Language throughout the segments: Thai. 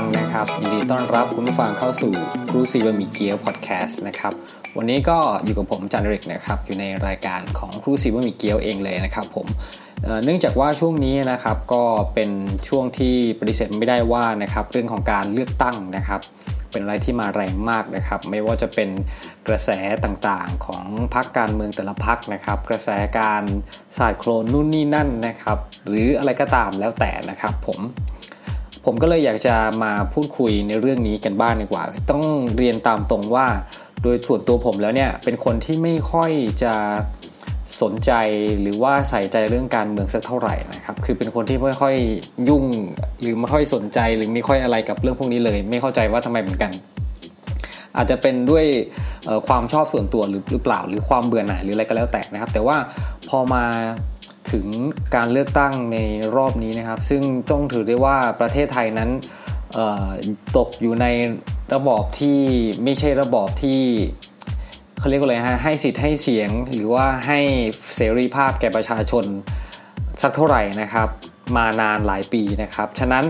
งนะครับ ยินดีต้อนรับคุณผู้ฟังเข้าสู่ครูซีบะหมี่เกี๊ยวพอดแคสต์นะครับ วันนี้ก็อยู่กับผมจันริกนะครับ อยู่ในรายการของครูซีบะหมี่เกี๊ยวเองเลยนะครับ ผมเนื่องจากว่าช่วงนี้นะครับก็เป็นช่วงที่ปฏิเสธไม่ได้ว่านะครับเรื่องของการเลือกตั้งนะครับเป็นอะไรที่มาแรงมากนะครับ ไม่ว่าจะเป็นกระแสต่างๆของพรรคการเมืองแต่ละพรรคนะครับ กระแสการสาดโคลนนู่นนี่นั่นนะครับ หรืออะไรก็ตามแล้วแต่นะครับ ผม ผมก็เลยอยากจะมาพูดคุยในเรื่องนี้กันบ้างดีกว่า ต้องเรียนตามตรงว่า โดยส่วนตัวผมแล้วเนี่ยเป็นคนที่ไม่ค่อยจะสนใจหรือว่าใส่ใจเรื่องการเมืองสักเท่าไหร่นะครับ คือเป็นคนที่ไม่ค่อยยุ่งหรือไม่ค่อยสนใจหรือไม่ค่อยอะไรกับเรื่องพวกนี้เลย ไม่เข้าใจว่าทำไมเหมือนกัน อาจจะเป็นด้วยความชอบส่วนตัวหรือหรือเปล่า หรือความเบื่อหน่ายหรืออะไรก็แล้วแต่นะครับ แต่ว่าพอมา ถึงการเลือกตั้งในรอบนี้นะครับ ซึ่งต้องถือได้ว่าประเทศไทยนั้นตกอยู่ในระบอบที่ไม่ใช่ระบอบที่เขาเรียกว่าอะไรฮะให้สิทธิ์ให้เสียงหรือว่าให้เสรีภาพแก่ประชาชนสักเท่าไหร่นะครับ มานานหลายปีนะครับ ฉะนั้น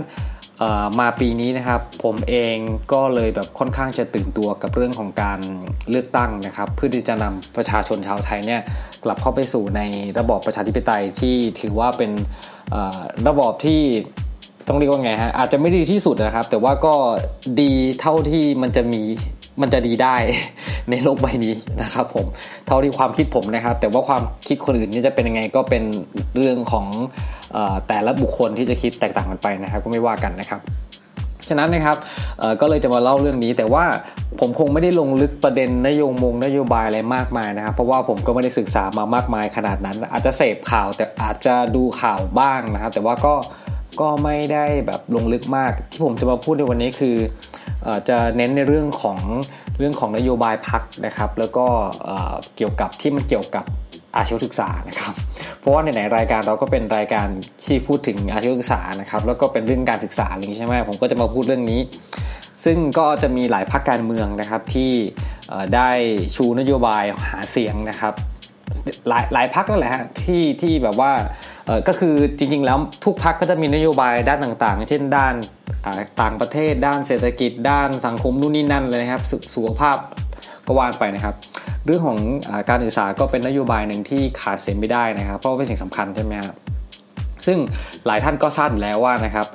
มาปีนี้นะครับผมเองก็เลยแบบค่อนข้างจะตื่นตัวกับเรื่องของการเลือกตั้งนะครับ เพื่อที่จะนำประชาชนชาวไทยเนี่ยกลับเข้าไปสู่ในระบอบประชาธิปไตยที่ถือว่าเป็นระบอบที่ต้องเรียกว่าไงฮะอาจจะไม่ดีที่สุดนะครับ แต่ว่าก็ดีเท่าที่มันจะมี มันจะดีได้ในโลกใบนี้นะครับผมเท่าที่ความคิดผมนะครับ แต่ว่าความคิดคนอื่นนี่จะเป็นยังไงก็เป็นเรื่องของแต่ละบุคคลที่จะคิดแตกต่างกันไปนะครับ ก็ไม่ว่ากันนะครับฉะนั้นนะครับก็เลยจะมาเล่าเรื่องนี้แต่ว่าผมคงไม่ได้ลงลึกประเด็นนโยมงนโยบายอะไรมากมายนะครับ เพราะว่าผมก็ไม่ได้ศึกษามามากมายขนาดนั้น อาจจะเสพข่าวแต่อาจจะดูข่าวบ้างนะครับ แต่ว่าก็ก็ไม่ได้แบบลงลึกมากที่ผมจะมาพูดในวันนี้คือ จะเน้นในเรื่องของเรื่องของนโยบายพักนะครับ แล้วก็เกี่ยวกับที่มันเกี่ยวกับอาชีวศึกษานะครับ เพราะว่าในไหนรายการเราก็เป็นรายการที่พูดถึงอาชีวศึกษานะครับ แล้วก็เป็นเรื่องการศึกษาอะไรใช่ไหมผมก็จะมาพูดเรื่องนี้ ซึ่งก็จะมีหลายพักการเมืองนะครับที่ได้ชูนโยบายหาเสียงนะครับหลายหลายพักนั่นแหละฮะที่ที่แบบว่าก็คือจริงๆแล้วทุกพักก็จะมีนโยบายด้านต่างๆ เช่นด้าน ต่างประเทศด้านเศรษฐกิจด้านสังคมนู่นนี่นั่นเลยนะครับสุขภาพก็ว่านไปนะครับ เรื่องของอการศึกษาก็เป็นนโยบายหนึ่งที่ขาดเสียไม่ได้นะครับ เพราะเป็นสิ่งสำคัญใช่ไหมครับซึ่งหลายท่านก็ทราบอยู่แล้วว่านะครับ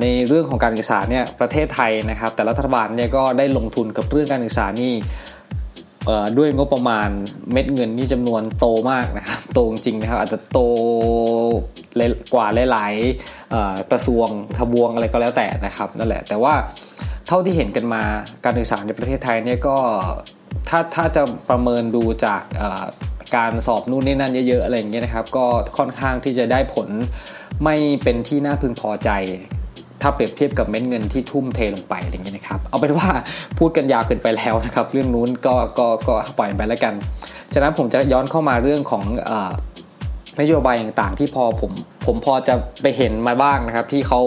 ในเรื่องของการศึกษาเนี่ยประเทศไทยนะครับ แต่รัฐบาลเนี่ยก็ได้ลงทุนกับเรื่องการศึกษานี่ ด้วยงบประมาณเม็ดเงินนี่จำนวนโตมากนะครับโตจริงนะครับอาจจะโตกว่าหลายๆกระทรวงทบวงอะไรก็แล้วแต่นะครับนั่นแหละแต่ว่าเท่าที่เห็นกันมาการศึกษาในประเทศไทยเนี่ยก็ถ้าถ้าจะประเมินดูจากการสอบนู่นนี่นั่นเยอะๆอะไรอย่างเงี้ยนะครับ ก็ค่อนข้างที่จะได้ผลไม่เป็นที่น่าพึงพอใจ ถ้าเปรียบเทียบกับเม็ดเงินที่ทุ่มเทลงไปอะไรเงี้นะครับ เอาเป็นว่าพูดกันยาวเกินไปแล้วนะครับ เรื่องนู้นก็ก็ก็ปล่อยไปแล้วกัน ฉะนั้นผมจะย้อนเข้ามาเรื่องของ นโยบายต่างๆ ที่พอผมผมพอจะไปเห็นมาบ้างนะครับที่เขา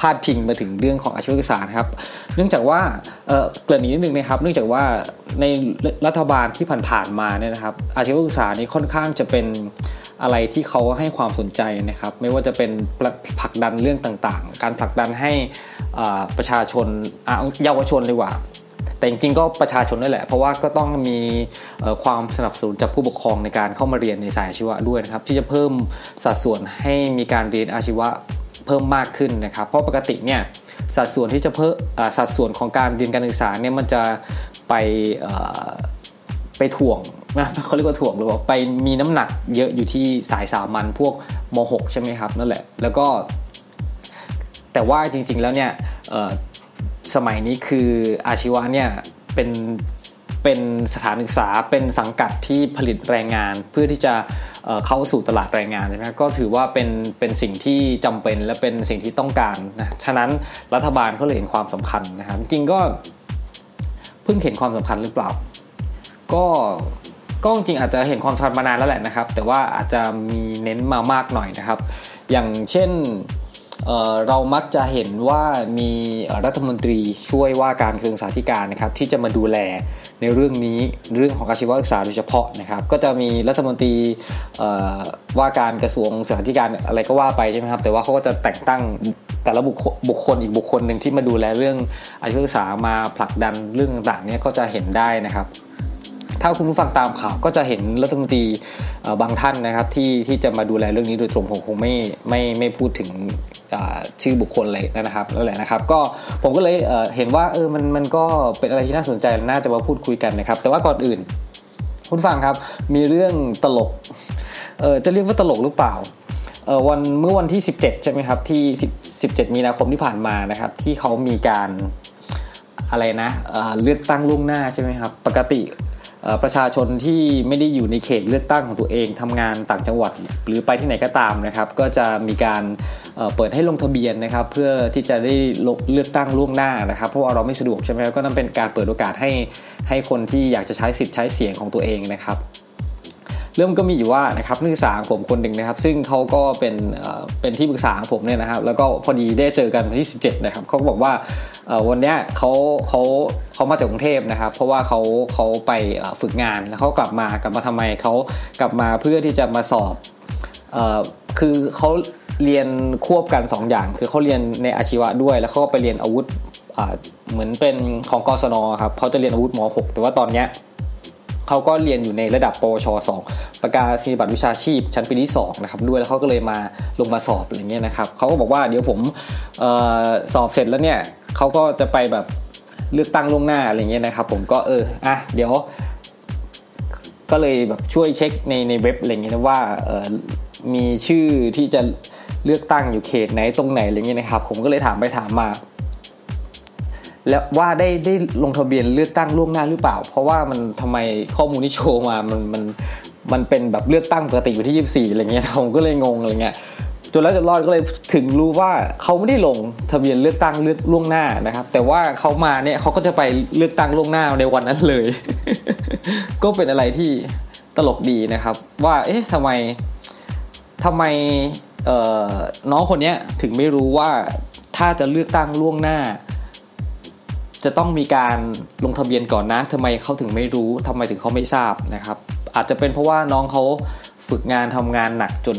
พาดพิงมาถึงเรื่องของอาชีวศึกษาครับ เนื่องจากว่าเออเกริ่นนิดนึงนะครับ เนื่องจากว่าในรัฐบาลที่ผ่านๆมาเนี่ยนะครับ อาชีวศึกษานี้ค่อนข้างจะเป็นอะไรที่เขาให้ความสนใจนะครับ ไม่ว่าจะเป็นผลักดันเรื่องต่างๆ การผลักดันให้ประชาชนเยาวชนเลยว่า แต่จริงๆก็ประชาชนด้วยแหละ เพราะว่าก็ต้องมีความสนับสนุนจากผู้ปกครองในการเข้ามาเรียนในสายอาชีวะด้วยนะครับ ที่จะเพิ่มสัดส่วนให้มีการเรียนอาชีวะเพิ่มมากขึ้นนะครับ เพราะปกติเนี่ยสัดส่วนที่จะเพิ่มสัดส่วนของการเรียนการศึกษาเนี่ยมันจะไปไปถ่วงนะเขาเรียกว่าถ่วงหรือว่าไปมีน้ำหนักเยอะอยู่ที่สายสามัญพวกม .6 ใช่ไหมครับนั่นแหละแล้วก็ แต่ว่าจริงๆแล้วเนี่ย สมัยนี้คืออาชีวะเนี่ยเป็นเป็นสถานศึกษาเป็นสังกัดที่ผลิตแรงงานเพื่อที่จะเข้าสู่ตลาดแรงงานใช่ไหมก็ถือว่าเป็นเป็นสิ่งที่จำเป็นและเป็นสิ่งที่ต้องการนะฉะนั้นรัฐบาลเขาเลยเห็นความสำคัญนะครับจริงก็เพิ่งเห็นความสำคัญหรือเปล่า ก็ก็จริงอาจจะเห็นความสำคัญมานานแล้วแหละนะครับ แต่ว่าอาจจะมีเน้นมามากหน่อยนะครับ อย่างเช่น เเรามักจะเห็นว่ามีรัฐมนตรีช่วยว่าการกระทรวงสาธารณสุขนะครับที่จะมาดูแลในเรื่องนี้เรื่องของอาชีวศึกษาโดยเฉพาะนะครับก็จะมีรัฐมนตรีว่าการกระทรวงสาธารณสุขอะไรก็ว่าไปใช่ไหมครับแต่ว่าเขาก็จะแต่งตั้งแต่ละบุคคลบุคคลอีกบุคคลหนึ่งที่มาดูแลเรื่องอาชีวศึกษามาผลักดันเรื่องต่างๆนี่ยก็จะเห็นได้นะครับ ถ้าคุณผู้ฟังตามข่าวก็จะเห็นรัฐมนตรีบางท่านนะครับที่ที่จะมาดูแลเรื่องนี้โดยตรงผมคงไม่ไม่ไม่พูดถึงชื่อบุคคลเลยนะครับแล้วแหละนะครับ ก็ผมก็เลยเห็นว่าเออมันมันก็เป็นอะไรที่น่าสนใจน่าจะมาพูดคุยกันนะครับ แต่ว่าก่อนอื่น คุณฟังครับมีเรื่องตลกเออจะเรียกว่าตลกหรือเปล่าเออวันเมื่อวันที่ 17 ใช่ไหมครับที่17มีนาคมที่ผ่านมานะครับ ที่เขามีการอะไรนะเเลือกตั้งล่วงหน้าใช่ไหมครับ ปกติ ประชาชนที่ไม่ได้อยู่ในเขตเลือกตั้งของตัวเองทำงานต่างจังหวัด หรือไปที่ไหนก็ตามนะครับ ก็จะมีการเปิดให้ลงทะเบียนนะครับ เพื่อที่จะได้เลือกตั้งล่วงหน้านะครับ เพราะว่าเราไม่สะดวกใช่ไหมก็นั่นเป็นการเปิดโอกาสให้ให้คนที่อยากจะใช้สิทธิ์ใช้เสียงของตัวเองนะครับ เรื่องก็มีอยู่ว่านะครับนักศึกษาผมคนหนึ่งนะครับ ซึ่งเขาก็เป็นเป็นที่ปรึกษาของผมเนี่ยนะครับ แล้วก็พอดีได้เจอกันวันที่ 17 นะครับเขาบอกว่าวันนี้เขาเขาเขามาจากกรุงเทพนะครับ เพราะว่าเขาเขาไปฝึกงานแล้วเขากลับมากลับมาทำไมเขากลับมาเพื่อที่จะมาสอบคือเขาเรียนควบกัน 2 อย่าง คือเขาเรียนในอาชีวะด้วย แล้วเขาก็ไปเรียนอาวุธเหมือนเป็นของกศนครับเขาจะเรียนอาวุธม .6 แต่ว่าตอนเนี้ย เขาก็เรียนอยู่ในระดับปวช2ประกาศนียบัตรวิชาชีพชั้นปีที่2นะครับด้วยแล้วเขาก็เลยมาลงมาสอบอะไรเงี้ยนะครับเขาก็บอกว่าเดี๋ยวผมออสอบเสร็จแล้วเนี่ยเขาก็จะไปแบบเลือกตั้งล่วงหน้าอะไรเงี้ยนะครับ ผมก็เอออะเดี๋ยว ก็เลยแบบช่วยเช็คในในเว็บอะไรเงี้ยนะว่ามีชื่อที่จะเลือกตั้งอยู่เขตไหนตรงไหนอะไรเงี้ยนะครับ ผมก็เลยถามไปถามมา แล้วว่าได้ได้ลงทะเบียนเลือกตั้งล่วงหน้าหรือเปล่า เพราะว่ามันทำไมข้อมูลที่โชว์มามันมันมันเป็นแบบเลือกตั้งปกติอยู่ที่ 24อะไรเงี้ยผมก็เลยงงอะไรเงี้ยจนแล้วจะรอดก็เลยถึงรู้ว่าเขาไม่ได้ลงทะเบียนเลือกตั้งเลือกล่วงหน้านะครับ แต่ว่าเขามาเนี่ยเขาก็จะไปเลือกตั้งล่วงหน้าในวันนั้นเลย ก็เป็นอะไรที่ตลกดีนะครับ ว่า เอ๊ะทำไมทำไมน้องคนนี้ถึงไม่รู้ว่าถ้าจะเลือกตั้งล่วงหน้า จะต้องมีการลงทะเบียนก่อนนะทำไมเขาถึงไม่รู้ทำไมถึงเขาไม่ทราบนะครับ อาจจะเป็นเพราะว่าน้องเขาฝึกงานทำงานหนักจน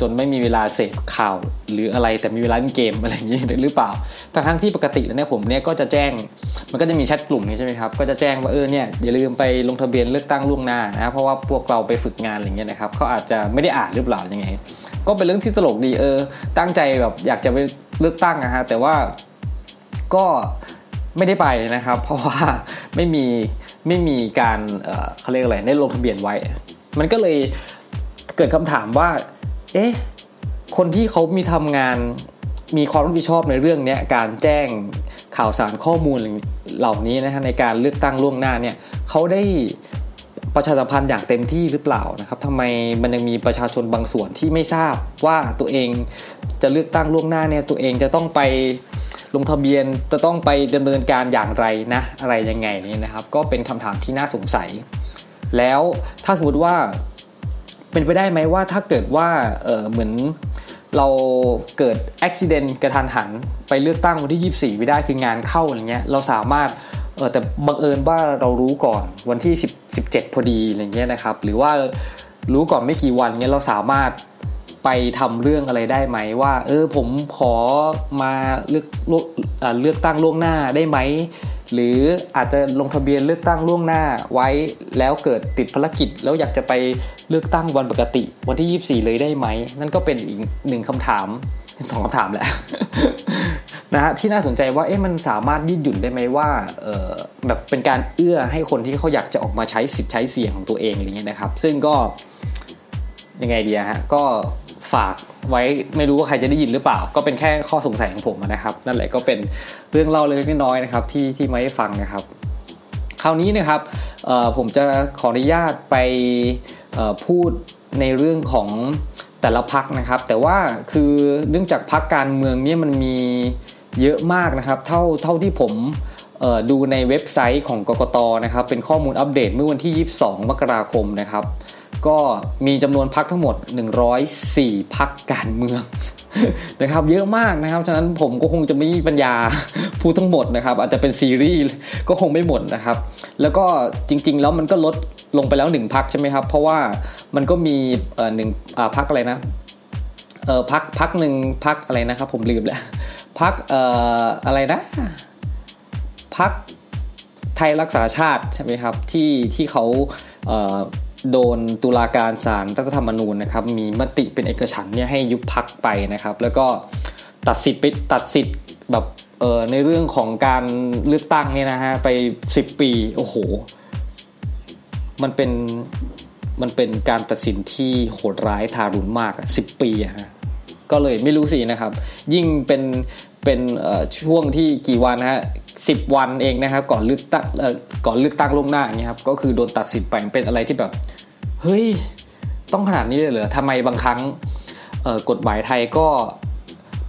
จนไม่มีเวลาเสพข่าว หรืออะไรแต่มีเวลาเล่นเกมอะไรอย่างนี้หรือเปล่าแต่ทั้งที่ปกติแล้วเนี่ยผมเนี่ยก็จะแจ้งมันก็จะมีแชทกลุ่มนี้ใช่ไหมครับก็จะแจ้งว่าเออเนี่ยอย่าลืมไปลงทะเบียนเลือกตั้งล่วงหน้านะเพราะว่าพวกเราไปฝึกงานอะไรเงี้ยนะครับเขาอาจจะไม่ได้อ่านหรือเปล่ายังไง ก็เป็นเรื่องที่ตลกดีเออตั้งใจแบบอยากจะไปเลือกตั้งนะฮะแต่ว่าก็ ไม่ได้ไปนะครับ เพราะว่าไม่มีไม่มีการเขาเรียกอะไรได้ลงทะเบียนไว้ มันก็เลยเกิดคำถามว่า เอ๊ะคนที่เขามีทำงานมีความรับผิดชอบในเรื่องนี้การแจ้งข่าวสารข้อมูลเหล่านี้นะฮะในการเลือกตั้งล่วงหน้าเนี่ยเขาได้ประชาสัมพันธ์อย่างเต็มที่หรือเปล่านะครับทำไมมันยังมีประชาชนบางส่วนที่ไม่ทราบว่าตัวเองจะเลือกตั้งล่วงหน้าเนี่ยตัวเองจะต้องไป ลงทะเบียนจะต้องไปดำเนินการอย่างไรนะอะไรยังไงนี่นะครับ ก็เป็นคำถามที่น่าสงสัย แล้วถ้าสมมติว่าเป็นไปได้ไหมว่าถ้าเกิดว่าเออเหมือนเราเกิดอุบิเหตุกระทันหัน ไปเลือกตั้งวันที่ 24 ไม่ได้คืองานเข้าอะไรเงี้ยเราสามารถเออแต่บังเอิญว่าเรารู้ก่อนวันที่10 17 พอดีอะไรเงี้ยนะครับ หรือว่ารู้ก่อนไม่กี่วันเงี้ยเราสามารถ ไปทำเรื่องอะไรได้ไหมว่า เออผมขอมาเลือกเลือกตั้งล่วงหน้าได้ไหมหรืออาจจะลงทะเบียนเลือกตั้งล่วงหน้าไว้แล้วเกิดติดภารกิจ แล้วอยากจะไปเลือกตั้งวันปกติ วันที่ 24 เลยได้ไหม นั่นก็เป็นอีกหนึ่งคำถามสองคำถามแหละนะฮะที่น่าสนใจว่าเอ๊ะมันสามารถยืดหยุ่นได้ไหมว่าเออแบบเป็นการเอื้อให้คนที่เขาอยากจะออกมาใช้สิทธิ์ใช้เสียงของตัวเองอะไรเงี้ยนะครับ ซึ่งก็ยังไงดีฮะก็ ฝากไว้ไม่รู้ว่าใครจะได้ยินหรือเปล่า ก็เป็นแค่ข้อสงสัยของผมนะครับ นั่นแหละก็เป็นเรื่องเล่าเล็กน้อยนะครับที่ที่มาให้ฟังนะครับ คราวนี้นะครับผมจะขออนุญาตไปพูดในเรื่องของแต่ละพักนะครับ แต่ว่าคือเนื่องจากพักการเมืองเนี้มันมีเยอะมากนะครับ เท่าเท่าที่ผมดูในเว็บไซต์ของกกตนะครับ เป็นข้อมูลอัปเดตเมื่อวันที่ 22 มกราคมนะครับ ก็มีจำนวนพักทั้งหมด 104 พักการเมืองนะครับเยอะมากนะครับ ฉะนั้นผมก็คงจะไม่มีปัญญาพูดทั้งหมดนะครับ อาจจะเป็นซีรีส์ก็คงไม่หมดนะครับ แล้วก็จริง ๆ แล้วมันก็ลดลงไปแล้วหนึ่งพักใช่ไหมครับ เพราะว่ามันก็มีหนึ่งพักอะไรนะเออพักพักหนึ่งพักอะไรนะครับ ผมลืมแล้วพักเอ่ออะไรนะพักไทยรักษาชาติใช่ไหมครับที่ที่เขาเอ่อ โดนตุลาการศาลรัฐธรรมนูญนะครับมีมติเป็นเอกฉันเนี่ยให้ยุบพักไปนะครับ แล้วก็ตัดสิทธิ์ไปตัดสิทธิ์แบบเออในเรื่องของการเลือกตั้งเนี่ยนะฮะไปสิบปีโอ้โห มันเป็นมันเป็นการตัดสินที่โหดร้ายทารุณมากสิบปีอะฮะก็เลยไม่รู้สินะครับ ยิ่งเป็นเป็นช่วงที่กี่วันฮะสิบวันเองนะครับ ก่อนเลือกตั้งก่อนเลือกตั้งล่วงหน้าอย่างเงี้ยครับก็คือโดนตัดสินไปเป็นอะไรที่แบบ เฮ้ย ต้องขนาดนี้เลยเหรอทำไมบางครั้งกฎหมายไทยก็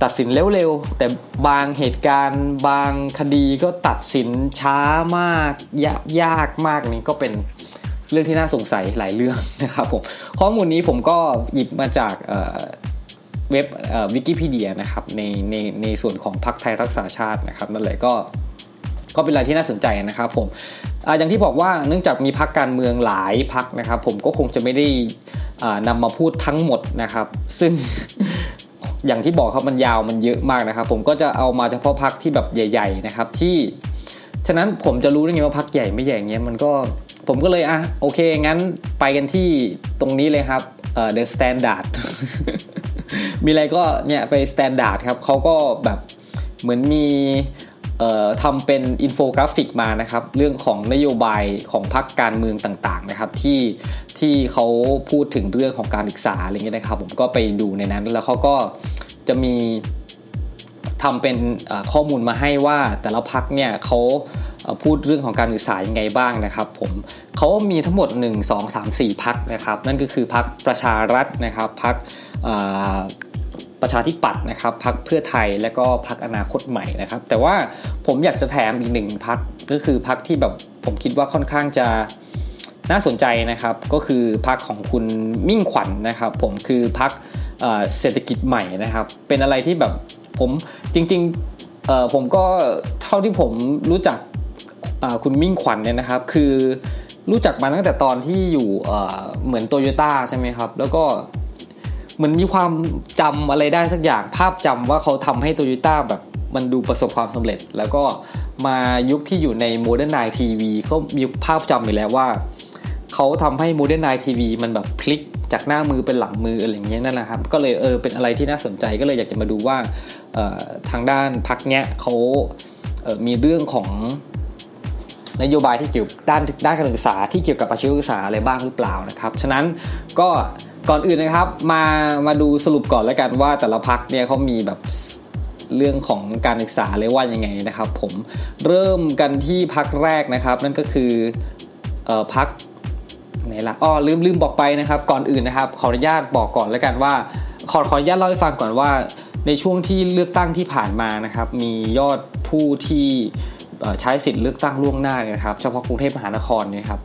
ตัดสินเร็วๆ แต่บางเหตุการณ์บางคดีก็ตัดสินช้ามากยายากมากนี่ก็เป็นเรื่องที่น่าสงสัยหลายเรื่องนะครับผมข้อมูลนี้ผมก็หยิบมาจากเว็บวิกิพีเดียนะครับในในในส่วนของพรรคไทยรักษาชาตินะครับนั่นแหละก็ ก็เป็นอะไรที่น่าสนใจนะครับผมออย่างที่บอกว่าเนื่องจากมีพรรคการเมืองหลายพรรคนะครับ ผมก็คงจะไม่ได้นำมาพูดทั้งหมดนะครับ ซึ่งอย่างที่บอกครับมันยาวมันเยอะมากนะครับ ผมก็จะเอามาเฉพาะพักที่แบบใหญ่ ๆ นะครับ ที่ฉะนั้นผมจะรู้ได้ไงว่าพักใหญ่ไม่ใหญ่เงี้ยมันก็ผมก็เลยอะโอเคงั้นไปกันที่ตรงนี้เลยครับเอ่อ the standard มีอะไรก็เนี่ยไป standard ครับเขาก็แบบเหมือนมี ทำเป็นอินโฟกราฟิกมานะครับ เรื่องของนโยบายของพรรคการเมืองต่างๆนะครับ ที่ที่เขาพูดถึงเรื่องของการศึกษาอะไรเงี้ยนะครับ ผมก็ไปดูในนั้น แล้วเขาก็จะมีทำเป็นข้อมูลมาให้ว่าแต่ละพรรคเนี่ยเขาพูดเรื่องของการศึกษายังไงบ้างนะครับผมเขามีทั้งหมด 1 2 3 4พรรคนะครับ นั่นก็คือพรรคประชารัฐนะครับพรรค ประชาธิปัตย์นะครับพักเพื่อไทยและก็พักอนาคตใหม่นะครับ แต่ว่าผมอยากจะแถมอีกหนึ่งพักก็คือพักที่แบบผมคิดว่าค่อนข้างจะน่าสนใจนะครับ ก็คือพักของคุณมิ่งขวัญนนะครับ ผมคือพักเศรษฐกิจใหม่นะครับ เป็นอะไรที่แบบผมจริงๆผมก็เท่าที่ผมรู้จักคุณมิ่งขวัญเนี่ยนะครับ คือรู้จักมาตั้งแต่ตอนที่อยู่เหมือนโตโยต้าใช่ไหมครับ แล้วก็ เหมือนมีความจำอะไรได้สักอย่างภาพจำว่าเขาทำให้โตโยต้าแบบมันดูประสบความสำเร็จ แล้วก็มายุคที่อยู่ในโมเดิร์นไนน์ทีวีเขามีภาพจำไปแล้วว่า เขาทำให้โมเดิร์นไนน์ทีวีมันแบบพลิกจากหน้ามือเป็นหลังมืออะไรเงี้ยนั่นแหละครับ ก็เลยเออเป็นอะไรที่น่าสนใจก็เลยอยากจะมาดูว่าทางด้านพรรคเนี้ยเขามีเรื่องของนโยบายที่เกี่ยวด้านด้านการศึกษาที่เกี่ยวกับอาชีวศึกษาอะไรบ้างหรือเปล่านะครับ ฉะนั้นก็ ก่อนอื่นนะครับมามาดูสรุปก่อนแล้วกันว่าแต่ละพักเนี่ยเขามีแบบเรื่องของการศึกษาเลยว่ายังไงนะครับ ผมเริ่มกันที่พักแรกนะครับ นั่นก็คือเอ่อพักไหนละอ๋อลืมลืมบอกไปนะครับ ก่อนอื่นนะครับขออนุญาตบอกก่อนแล้วกันว่า ขอขออนุญาตเล่าให้ฟังก่อนว่า ในช่วงที่เลือกตั้งที่ผ่านมานะครับ มียอดผู้ที่ใช้สิทธิ์เลือกตั้งล่วงหน้าเนี่ยครับ เฉพาะกรุงเทพมหานครเนี่ยครับ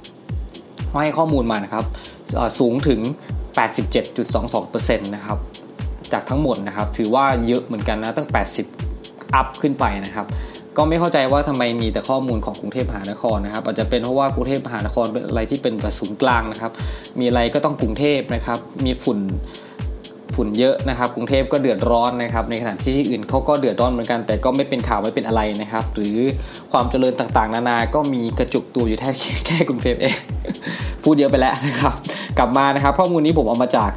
ให้ข้อมูลมานะครับสูงถึง 87.22%นะครับจากทั้งหมดนะครับ ถือว่าเยอะเหมือนกันนะตั้ง 80 อัพขึ้นไปนะครับ ก็ไม่เข้าใจว่าทำไมมีแต่ข้อมูลของกรุงเทพมหานครนะครับ อาจจะเป็นเพราะว่ากรุงเทพมหานครเป็นอะไรที่เป็นศูนย์กลางนะครับ มีอะไรก็ต้องกรุงเทพนะครับ มีฝุ่นฝุ่นเยอะนะครับ กรุงเทพก็เดือดร้อนนะครับ ในขณะที่ที่อื่นเขาก็เดือดร้อนเหมือนกัน แต่ก็ไม่เป็นข่าวไม่เป็นอะไรนะครับ หรือความเจริญต่างๆ นานา ก็มีกระจุกตัวอยู่แค่แค่กรุงเทพเอง พูดเยอะไปแล้วนะครับ กลับมานะครับ ข้อมูลนี้ผมเอามาจาก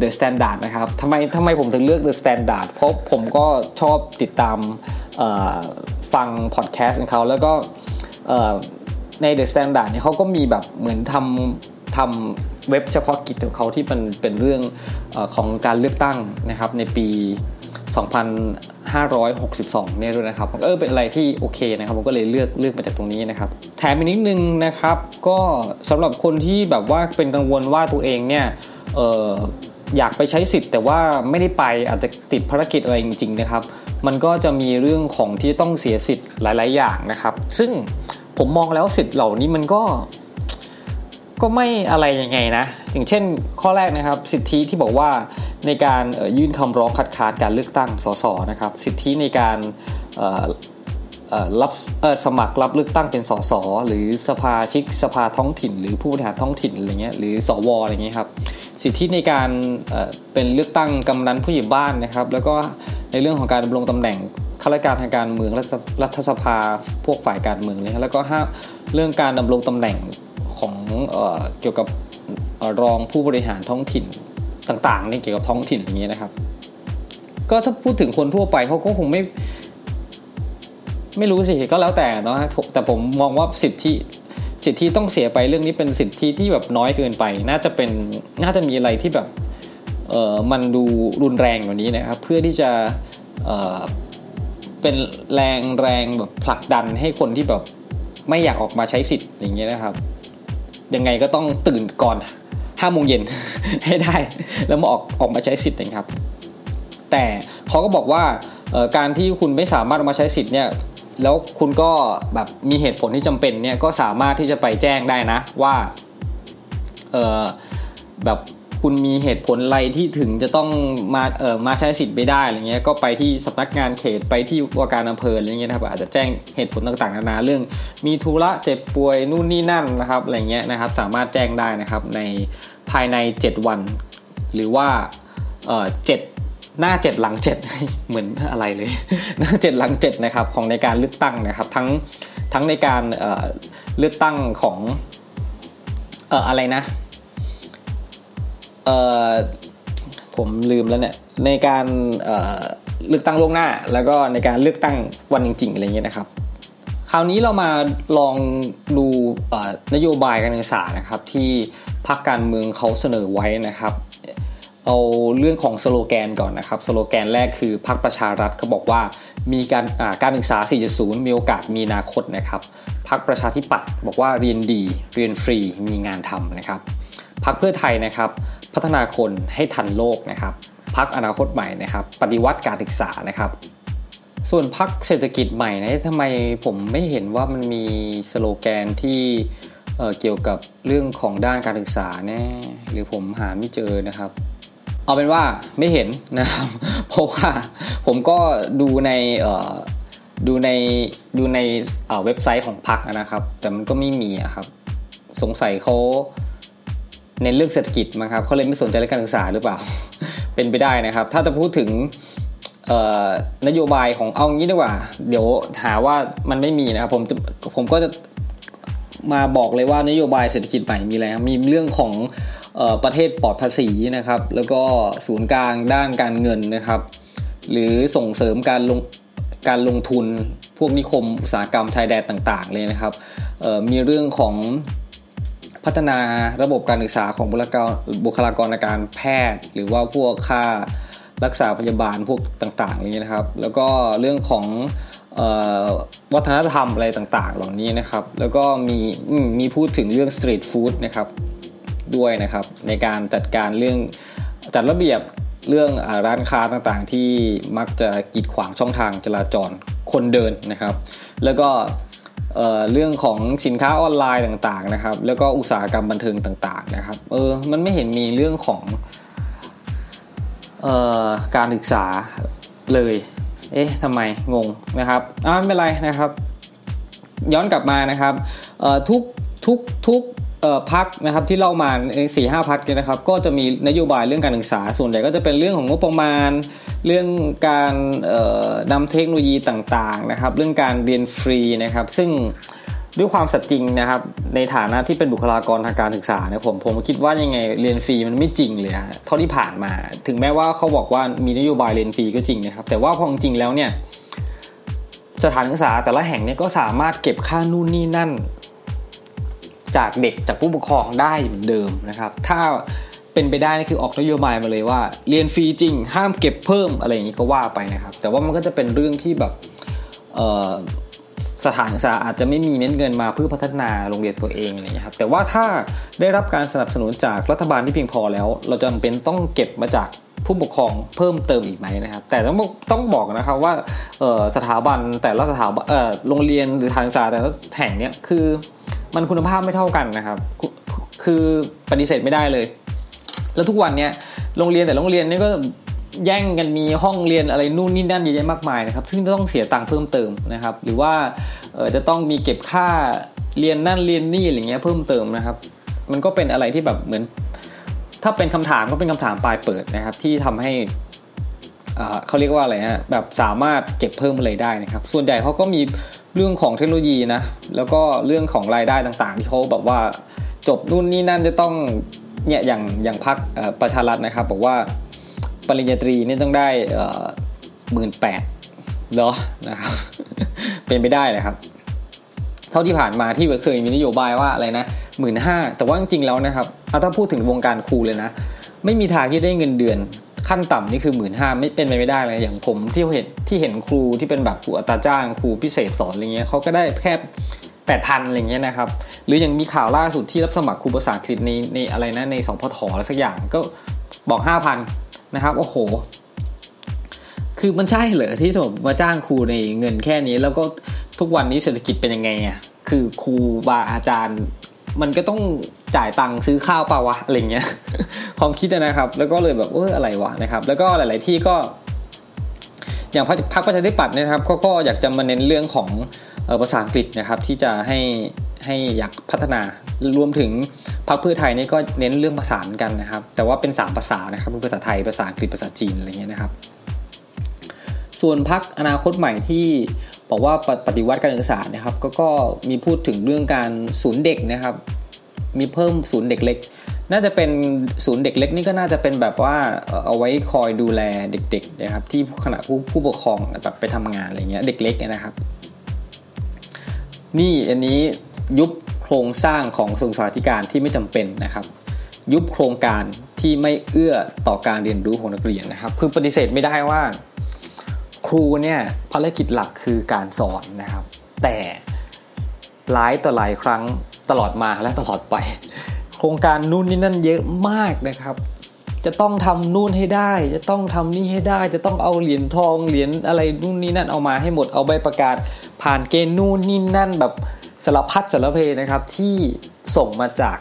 The Standard นะครับทำไมทำไมผมถึงเลือก The Standard เพราะผมก็ชอบติดตามฟังพอดแคสต์ของเขาแล้วก็ใน The Standard เนี่ยเขาก็มีแบบเหมือนทำทำเว็บเฉพาะกิจของเขาที่มันเป็นเรื่องอของการเลือกตั้งนะครับในปี 2562 เนี่ยด้วยนะครับเออเป็นอะไรที่โอเคนะครับผมก็เลยเลือกเลือกมาจากตรงนี้นะครับแถมอีกนิดนึงนะครับ ก็สำหรับคนที่แบบว่าเป็นกังวลว่าตัวเองเนี่ยเอออยากไปใช้สิทธิ์แต่ว่าไม่ได้ไปอาจจะติดภารกิจอะไรจริง ๆ นะครับ มันก็จะมีเรื่องของที่ต้องเสียสิทธิ์หลาย ๆ อย่างนะครับ ซึ่งผมมองแล้วสิทธิ์เหล่านี้มันก็ก็ไม่อะไรยังไงนะ อย่างเช่นข้อแรกนะครับ สิทธิที่บอกว่า ในการยื่นคำร้องคัดค้านการเลือกตั้งสสนะครับสิทธิในการรับสมัครรับเลือกตั้งเป็นสสหรือสภาชิกสภาท้องถิ่น หรือผู้บริหารท้องถิ่นอะไรเงี้ยหรือสวอะไรเงี้ยครับสิทธิในการเป็นเลือกตั้งกำนันผู้ใหญ่บ้านนะครับ แล้วก็ในเรื่องของการดำรงตำแหน่งข้าราชการทางการเมืองรัฐสภาพวกฝ่ายการเมืองเลยแล้วก็ห้าเรื่องการดำรงตำแหน่งของเอเกี่ยวกับรองผู้บริหารท้องถิ่น ต่างๆนี่เกี่ยวกับท้องถิ่นอย่างเงี้นะครับ ก็ถ้าพูดถึงคนทั่วไปเขาก็คงไม่ไม่รู้สิก็แล้วแต่เนาะแต่ผมมองว่าสิทธิสิทธิต้องเสียไปเรื่องนี้เป็นสิทธิที่แบบน้อยเกินไป น่าจะเป็นน่าจะมีอะไรที่แบบเออมันดูรุนแรงกว่านี้นะครับ เพื่อที่จะเออเป็นแรงแรงแบบผลักดันให้คนที่แบบไม่อยากออกมาใช้สิทธิ์อย่างเงี้ยนะครับ ยังไงก็ต้องตื่นก่อน ห้าโมงเย็นให้ได้ แล้วมาออกออกมาใช้สิทธิ์นะครับ แต่เขาก็บอกว่าการที่คุณไม่สามารถออกมาใช้สิทธิ์เนี่ยแล้วคุณก็แบบมีเหตุผลที่จำเป็นเนี่ยก็สามารถที่จะไปแจ้งได้นะว่าเออแบบ คุณมีเหตุผลอะไรที่ถึงจะต้องมาเอ่อมาใช้สิทธิ์ไม่ได้อะไรเงี้ยก็ไปที่สำนักงานเขตไปที่ว่าการอำเภออะไรเงี้ยนะครับอาจจะแจ้งเหตุผลต่างๆนานาเรื่อง มีธุระเจ็บป่วยนู่นนี่นั่นนะครับอะไรเงี้ยนะครับสามารถแจ้งได้นะครับในภายใน 7 วัน หรือว่าเอ่อเจ็ดหน้าเจ็ดหลังเจ็ดเหมือนอะไรเลย หน้าเจ็ดหลังเจ็ดนะครับของในการเลือกตั้งนะครับ ทั้งทั้งในการเเลือกตั้งของเอ่ออะไรนะ เอ่อผมลืมแล้วเนี่ยในการเอ่อเลือกตั้งล่วงหน้า แล้วก็ในการเลือกตั้งวันจริงๆอะไรเงี้ยนะครับ คราวนี้เรามาลองดูนโยบายการศึกษานะครับ ที่พรรคการเมืองเขาเสนอไว้นะครับเอาเรื่องของสโลแกนก่อนนะครับ สโลแกนแรกคือพรรคประชารัฐเขาบอกว่ามีการการศึกษา 4.0 มีโอกาสมีอนาคตนะครับพรรคประชาธิปัตย์บอกว่าเรียนดีเรียนฟรีมีงานทำนะครับ พรรคเพื่อไทยนะครับพัฒนาคนให้ทันโลกนะครับพรรคอนาคตใหม่นะครับปฏิวัติการศึกษานะครับส่วนพรรคเศรษฐกิจใหม่นะทำไมผมไม่เห็นว่ามันมีสโลแกนที่เเกี่ยวกับเรื่องของด้านการศึกษาแน่หรือผมหาไม่เจอนะครับ เอาเป็นว่าไม่เห็นนะครับเพราะว่าผมก็ดูในดูในดูในเว็บไซต์ของพักนะครับ แต่มันก็ไม่มีครับ สงสัยเขา ในเรื่องเศรษฐกิจมั้งครับเขาเลยไม่สนใจเรื่องการศึกษาหรือเปล่า เป็นไปได้นะครับ ถ้าจะพูดถึงนโยบายของเอางี้ดีกว่า เดี๋ยวหาว่ามันไม่มีนะครับผมผมก็จะมาบอกเลยว่านโยบายเศรษฐกิจใหม่มีอะไรมีเรื่องของประเทศปลอดภาษีนะครับ แล้วก็ศูนย์กลางด้านการเงินนะครับ หรือส่งเสริมการลงการลงทุนพวกนิคมอุตสาหกรรมชายแดนต่าง ๆ เลยนะครับมีเรื่องของ พัฒนาระบบการศึกษาของบุคลากรบุคลากรในการแพทย์ หรือว่าพวกค่ารักษาพยาบาลพวกต่างๆอย่างนี้นะครับ แล้วก็เรื่องของวัฒนธรรมอะไรต่างๆ เหล่านี้นะครับ แล้วก็มีมีพูดถึงเรื่องสตรีทฟู้ดนะครับด้วยนะครับ ในการจัดการเรื่องจัดระเบียบเรื่องร้านค้าต่างๆ ที่มักจะกีดขวางช่องทางจราจรคนเดินนะครับ แล้วก็ เรื่องของสินค้าออนไลน์ต่างๆนะครับ แล้วก็อุตสาหกรรมบันเทิงต่างๆนะครับ เออ มันไม่เห็นมีเรื่องของออการศึกษาเลย เอ๊ะทำไมงงนะครับอ่าไม่เป็นไรนะครับ ย้อนกลับมานะครับทุกทุกทุก พักนะครับที่เล่ามาสี่ห้าพักเนี่ยนะครับ ก็จะมีนโยบายเรื่องการศึกษาส่วนใหญ่ก็จะเป็นเรื่องของงบประมาณ เรื่องการนำเทคโนโลยีต่างๆนะครับ เรื่องการเรียนฟรีนะครับ ซึ่งด้วยความสัตย์จริงนะครับ ในฐานะที่เป็นบุคลากรทางการศึกษาเนี่ยผมผมคิดว่ายังไงเรียนฟรีมันไม่จริงเลยเท่าที่ผ่านมา ถึงแม้ว่าเขาบอกว่ามีนโยบายเรียนฟรีก็จริงนะครับ แต่ว่าพอจริงแล้วเนี่ยสถานศึกษาแต่ละแห่งเนี่ยก็สามารถเก็บค่านู่นนี่นั่น จากเด็กจากผู้ปกครองได้เหมือนเดิมนะครับ ถ้าเป็นไปได้นี่คือออกนโยบายมาเลยว่า เรียนฟรีจริง ห้ามเก็บเพิ่มอะไรอย่างนี้ก็ว่าไปนะครับ แต่ว่ามันก็จะเป็นเรื่องที่แบบสถานศึกษาอาจจะไม่มีเม็ดเงินมาเพื่อพัฒนาโรงเรียนตัวเองอะไรอย่างนี้ครับแต่ว่าถ้าได้รับการสนับสนุนจากรัฐบาลที่เพียงพอแล้ว เราจำเป็นต้องเก็บมาจากผู้ปกครองเพิ่มเติมอีกไหมนะครับ แต่ต้องต้องบอกนะครับว่าสถาบันแต่ละสถาบันโรงเรียนหรือทางศึกษาแต่ละแห่งเนี้ยคือ มันคุณภาพไม่เท่ากันนะครับ คือปฏิเสธไม่ได้เลย แล้วทุกวันเนี้ยโรงเรียนแต่โรงเรียนนี่ก็แย่งกันมีห้องเรียนอะไรนู่นนี่นั่นเยอะแยะมากมายนะครับ ซึ่งจะต้องเสียตังค์เพิ่มเติมนะครับ หรือว่าจะต้องมีเก็บค่าเรียนนั่นเรียนนี่อะไรเงี้ยเพิ่มเติมนะครับ มันก็เป็นอะไรที่แบบเหมือน ถ้าเป็นคำถามก็เป็นคำถามปลายเปิดนะครับ ที่ทำให้ เขาเรียกว่าอะไรฮะแบบสามารถเก็บเพิ่มอะไรได้นะครับ ส่วนใหญ่เขาก็มีเรื่องของเทคโนโลยีนะแล้วก็เรื่องของรายได้ต่างๆ ที่เขาแบบว่าจบนู่นนี่นั่นจะต้องเนี่ยอย่างอย่างพักประชารัฐนะครับบอกว่าปริญญาตรีนี่ต้องได้หมื่นแปดเหรอนะครับเป็นไปได้นะครับ เท่าที่ผ่านมาที่เคยมีนโยบายว่าอะไรนะหมื่นห้าแต่ว่าจริงๆแล้วนะครับถ้าพูดถึงวงการครูเลยนะ ไม่มีทางที่ได้เงินเดือน ขั้นต่ำนี่คือหมื่นห้าไม่เป็นไปไม่ได้เลยอย่างผมที่เห็นที่เห็นครูที่เป็นแบบครูอัตราจ้างครูพิเศษสอนอะไรเงี้ยเขาก็ได้แค่แปดพันอะไรเงี้ยนะครับ หรืออย่างมีข่าวล่าสุดที่รับสมัครครูภาษาอังกฤษในในอะไรนะในสองพทอะไรสักอย่างก็บอกห้าพันนะครับโอ้โห คือมันใช่เหรอที่สมมติมาจ้างครูในเงินแค่นี้ แล้วก็ทุกวันนี้เศรษฐกิจเป็นยังไงอะคือครูบาอาจารย์ มันก็ต้อง จ่ายตังค์ซื้อข้าวเปล่าวะอะไรเงี้ยความคิดนะครับ แล้วก็เลยแบบเอออะไรวะนะครับ แล้วก็หลาย ๆ ที่ก็ อย่างพรรคประชาธิปัตย์นะครับก็ก็อยากจะมาเน้นเรื่องของภาษาอังกฤษนะครับ ที่จะให้ให้อยากพัฒนารวมถึงพรรคเพื่อไทยนี่ก็เน้นเรื่องภาษาเหมือนกันนะครับ แต่ว่าเป็น3ภาษานะครับภาษาไทยภาษาอังกฤษภาษาจีนอะไรเงี้ยนะครับ ส่วนพรรคอนาคตใหม่ที่บอกว่าปฏิวัติการศึกษานะครับ ก็ก็มีพูดถึงเรื่องการศูนย์เด็กนะครับ มีเพิ่มศูนย์เด็กเล็ก น่าจะเป็นศูนย์เด็กเล็กนี่ก็น่าจะเป็นแบบว่าเอาไว้คอยดูแลเด็กๆนะครับที่ขณะผู้ผู้ปกครองแบบไปทำงานอะไรเงี้ยเด็กเล็กนะครับ นี่อันนี้ยุบโครงสร้างของกระทรวงสาธารณที่ไม่จำเป็นนะครับ ยุบโครงการที่ไม่เอื้อต่อการเรียนรู้ของนักเรียนนะครับ คือปฏิเสธไม่ได้ว่า ครูเนี่ยภารกิจหลักคือการสอนนะครับ แต่หลายต่อหลายครั้ง ตลอดมาและตลอดไป โครงการนู่นนี่นั่นเยอะมากนะครับ จะต้องทำนู่นให้ได้ จะต้องทำนี่ให้ได้ จะต้องเอาเหรียญทองเหรียญอะไรนู่นนี่นั่นเอามาให้หมดเอาใบประกาศ ผ่านเกณฑ์นู่นนี่นั่นแบบสารพัดสารเพนะครับที่ส่งมาจาก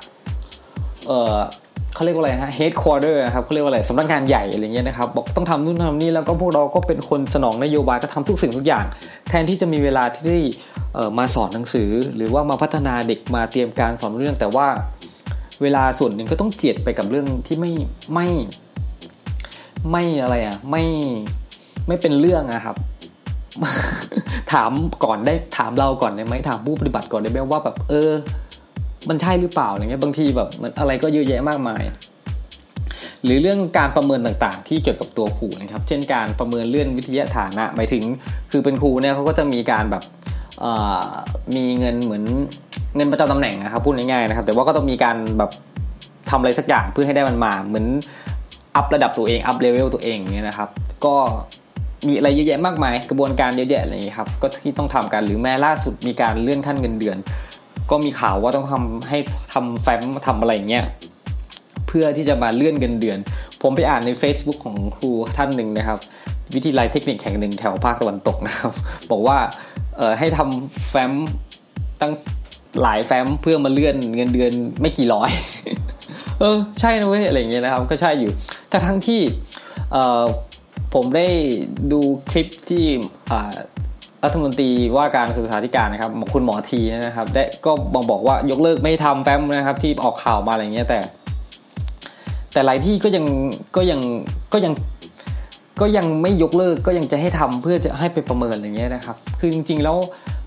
เขาเรียกว่าอะไรฮะ headquarter นะครับเขาเรียกว่าอะไรสำนักงานใหญ่อะไรเงี้ยนะครับบอกต้องทำนู่นทำนี่แล้วก็พวกเราก็เป็นคนสนองนโยบายก็ทำทุกสิ่งทุกอย่าง แทนที่จะมีเวลาที่ได้มาสอนหนังสือ หรือว่ามาพัฒนาเด็กมาเตรียมการสอนเรื่อง แต่ว่าเวลาส่วนหนึ่งก็ต้องเจียดไปกับเรื่องที่ไม่ไม่ไม่อะไรอะไม่ไม่เป็นเรื่องอะครับ ถามก่อนได้ถามเราก่อนได้ไหมถามผู้ปฏิบัติก่อนได้ไหมว่าแบบเออ มันใช่หรือเปล่าอะไรเงี้ยบางทีแบบมันอะไรก็เยอะแยะมากมาย หรือเรื่องการประเมินต่างๆ ที่เกี่ยวกับตัวครูนะครับ เช่นการประเมินเรื่องวิทยาฐานะหมายถึงคือเป็นครูเนี่ยเขาก็จะมีการแบบมีเงินเหมือนเงินประจำตำแหน่งนะครับพูดง่ายๆนะครับ แต่ว่าก็ต้องมีการแบบทำอะไรสักอย่างเพื่อให้ได้มันมา เหมือนup ระดับตัวเอง up level ตัวเองเนี่ยนะครับ ก็มีอะไรเยอะแยะมากมาย กระบวนการเยอะแยะอะไรอย่างนี้ครับก็ที่ต้องทำกันหรือแม้ล่าสุดมีการเลื่อนขั้นเงินเดือน ก็มีข่าวว่าต้องทำให้ทำแฟ้มทำอะไรเงี้ยเพื่อที่จะมาเลื่อนเงินเดือน ผมไปอ่านใน Facebook ของครูท่านหนึ่งนะครับ วิทยาลัยเทคนิคแห่งหนึ่งแถวภาคตะวันตกนะครับ บอกว่าเออให้ทำแฟ้มตั้งหลายแฟ้มเพื่อมาเลื่อนเงินเดือนไม่กี่ร้อย เออใช่นะเว้ยอะไรเงี้ยนะครับ ก็ใช่อยู่แต่ทั้งที่ผมได้ดูคลิปที่ รัฐมนตรีว่าการศึกษาธิการนะครับคุณหมอทีนะครับ ได้ก็บอกบอกว่ายกเลิกไม่ทำแฟ้มนะครับ ที่ออกข่าวมาอะไรเงี้ยแต่ แต่หลายที่ก็ยังก็ยังก็ยังก็ยังไม่ยกเลิกก็ยังจะให้ทำเพื่อจะให้ไปประเมินอะไรเงี้ยนะครับ คือจริงๆแล้ว